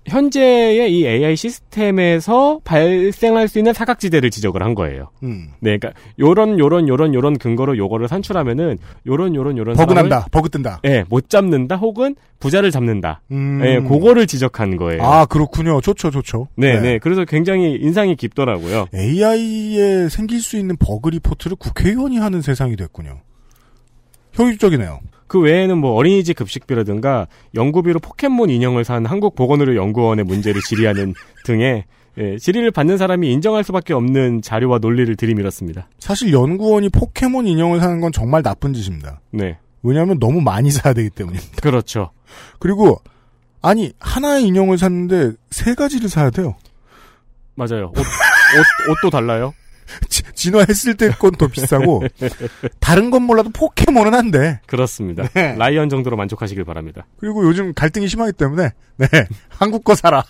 현재의 이 AI 시스템에서 발생할 수 있는 사각지대를 지적을 한 거예요. 음. 네, 그러니까 요런 요런 요런 요런 근거로 요거를 산출하면은 요런 요런 요런 버그 난다. 버그 뜬다. 예, 못 잡는다 혹은 부자를 잡는다. 음. 예, 그거를 지적한 거예요. 아, 그렇군요. 좋죠, 좋죠. 네, 네, 그래서 굉장히 인상이 깊더라고요. AI에 생길 수 있는 버그 리포트를 국회의원이 하는 세상이 됐군요. 효율적이네요. 그 외에는 뭐 어린이집 급식비라든가 연구비로 포켓몬 인형을 산 한국보건의료연구원의 문제를 질의하는 등의 예, 질의를 받는 사람이 인정할 수밖에 없는 자료와 논리를 들이밀었습니다. 사실 연구원이 포켓몬 인형을 사는 건 정말 나쁜 짓입니다. 네, 왜냐하면 너무 많이 사야 되기 때문에. 그렇죠. 그리고 아니 하나의 인형을 샀는데 세 가지를 사야 돼요. 맞아요. 옷, 옷, 옷도 달라요. 지- 진화했을 때 건 더 비싸고 다른 건 몰라도 포켓몬은 안 돼. 그렇습니다. 네. 라이언 정도로 만족하시길 바랍니다. 그리고 요즘 갈등이 심하기 때문에 네 한국 거 사라.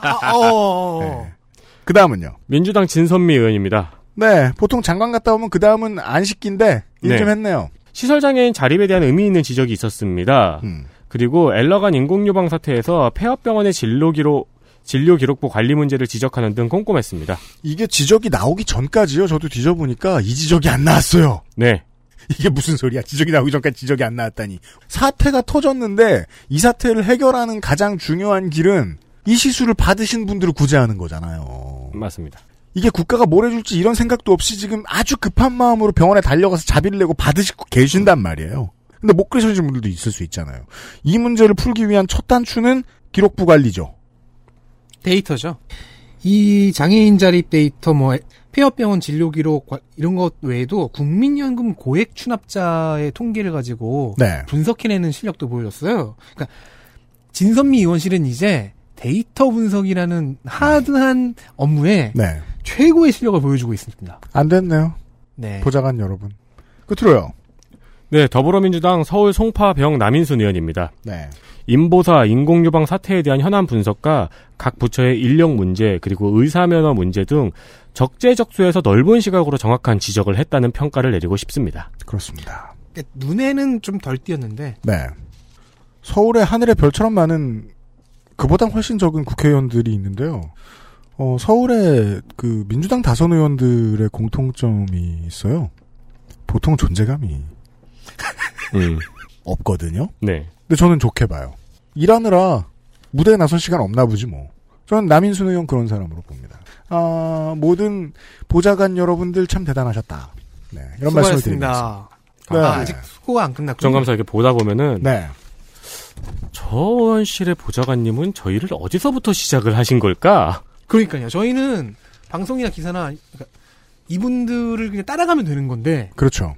아, 어. 네. 그 다음은요. 민주당 진선미 의원입니다. 네 보통 장관 갔다 오면 그 다음은 안 시킨데 일 네. 좀 했네요. 시설장애인 자립에 대한 의미 있는 지적이 있었습니다. 음. 그리고 엘러간 인공유방 사태에서 폐업병원의 진료 기록 진료 기록부 관리 문제를 지적하는 등 꼼꼼했습니다. 이게 지적이 나오기 전까지요. 저도 뒤져보니까 이 지적이 안 나왔어요. 네. 이게 무슨 소리야? 지적이 나오기 전까지 지적이 안 나왔다니. 사태가 터졌는데 이 사태를 해결하는 가장 중요한 길은 이 시술을 받으신 분들을 구제하는 거잖아요. 맞습니다. 이게 국가가 뭘 해줄지 이런 생각도 없이 지금 아주 급한 마음으로 병원에 달려가서 자비를 내고 받으시고 계신단 말이에요. 근데 못 그러시는 분들도 있을 수 있잖아요. 이 문제를 풀기 위한 첫 단추는 기록부 관리죠. 데이터죠. 이 장애인 자립 데이터, 뭐 폐업병원 진료 기록 과- 이런 것 외에도 국민연금 고액 추납자의 통계를 가지고 네. 분석해내는 실력도 보여줬어요. 그러니까 진선미 의원실은 이제 데이터 분석이라는 하드한 업무에 네. 최고의 실력을 보여주고 있습니다. 안 됐네요. 네. 보좌관 여러분. 끝으로요. 네, 더불어민주당 서울 송파병 남인순 의원입니다. 네. 인보사 인공유방 사태에 대한 현안 분석과 각 부처의 인력 문제 그리고 의사 면허 문제 등 적재적소에서 넓은 시각으로 정확한 지적을 했다는 평가를 내리고 싶습니다. 그렇습니다. 눈에는 좀 덜 띄었는데 네. 서울의 하늘에 별처럼 많은 그보다 훨씬 적은 국회의원들이 있는데요. 어, 서울에 그 민주당 다선 의원들의 공통점이 있어요. 보통 존재감이 음. 없거든요. 네. 근데 저는 좋게 봐요. 일하느라 무대에 나설 시간 없나 보지 뭐. 저는 남인순 의원 그런 사람으로 봅니다. 아, 모든 보좌관 여러분들 참 대단하셨다. 네, 이런 말씀을 드립니다. 수고하셨습니다. 네. 아, 아직 수고가 안 끝났고. 국정감사 이렇게 보다 보면은 네. 저 의원실의 보좌관님은 저희를 어디서부터 시작을 하신 걸까? 그러니까요. 저희는 방송이나 기사나 그러니까 이분들을 그냥 따라가면 되는 건데 그렇죠.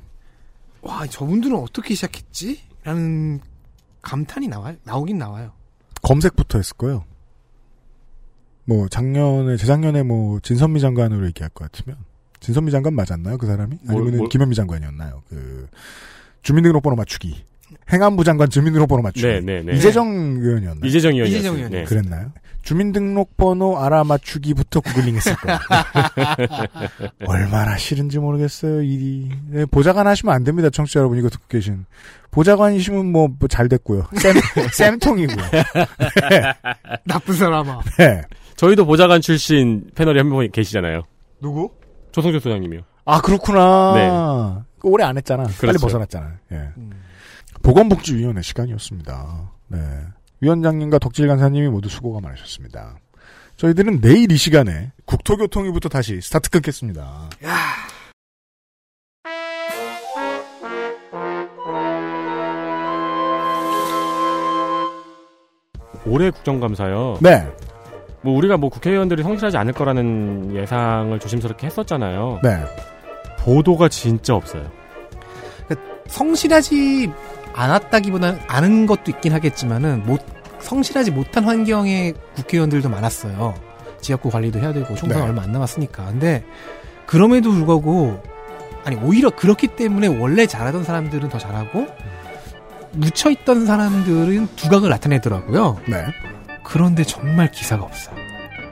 와 저분들은 어떻게 시작했지? 라는 감탄이 나와 나오긴 나와요. 검색부터 했을 거예요. 뭐 작년에 재작년에 뭐 진선미 장관으로 얘기할 것 같으면 진선미 장관 맞았나요 그 사람이? 뭘, 아니면 뭘? 김현미 장관이었나요? 그 주민등록번호 맞추기. 행안부 장관 주민등록번호 맞추기. 네, 네, 네. 이재정 의원이었나요? 이재정 의원이었어요. 이재정 의원이요. 네. 그랬나요? 주민등록번호 알아맞추기부터 구글링 했을 거예요. 얼마나 싫은지 모르겠어요, 일이. 네, 보좌관 하시면 안 됩니다, 청취자 여러분. 이거 듣고 계신. 보좌관이시면 뭐, 뭐잘 됐고요. 쌤, 쌤통이고요. 나쁜 사람아. 네. 저희도 보좌관 출신 패널에 한분 계시잖아요. 누구? 조성조 소장님이요. 아, 그렇구나. 그 오래 안 했잖아. 빨리 그렇죠. 벗어났잖아. 예. 보건복지위원회 시간이었습니다. 네. 위원장님과 덕질 간사님이 모두 수고가 많으셨습니다. 저희들은 내일 이 시간에 국토교통위부터 다시 스타트 끊겠습니다. 올해 국정감사요. 네. 뭐 우리가 뭐 국회의원들이 성실하지 않을 거라는 예상을 조심스럽게 했었잖아요. 네. 보도가 진짜 없어요. 성실하지 않았다기보다는 아는 것도 있긴 하겠지만은 못 성실하지 못한 환경의 국회의원들도 많았어요. 지역구 관리도 해야 되고 총선 네. 얼마 안 남았으니까. 근데 그럼에도 불구하고 아니 오히려 그렇기 때문에 원래 잘하던 사람들은 더 잘하고 묻혀 있던 사람들은 두각을 나타내더라고요. 네. 그런데 정말 기사가 없어요.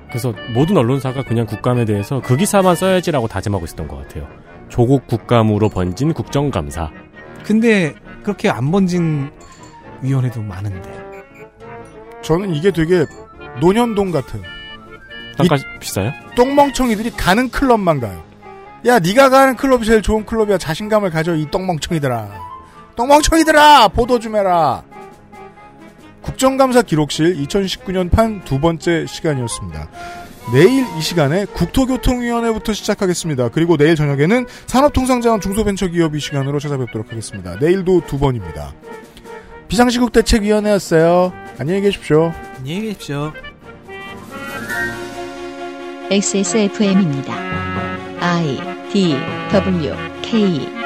그래서 모든 언론사가 그냥 국감에 대해서 그 기사만 써야지라고 다짐하고 있었던 것 같아요. 조국 국감으로 번진 국정감사. 근데 그렇게 안 번진 위원회도 많은데. 저는 이게 되게 노년동 같아요. 단가 비싸요? 똥멍청이들이 가는 클럽만 가요. 야, 네가 가는 클럽이 제일 좋은 클럽이야. 자신감을 가져 이 똥멍청이들아. 똥멍청이들아, 보도 좀 해라. 국정감사 기록실 2019년 판 두 번째 시간이었습니다. 내일 이 시간에 국토교통위원회부터 시작하겠습니다. 그리고 내일 저녁에는 산업통상자원 중소벤처기업 이 시간으로 찾아뵙도록 하겠습니다. 내일도 두 번입니다. 비상시국 대책위원회였어요. 안녕히 계십시오. 안녕히 계십시오. XSFM입니다. I D W K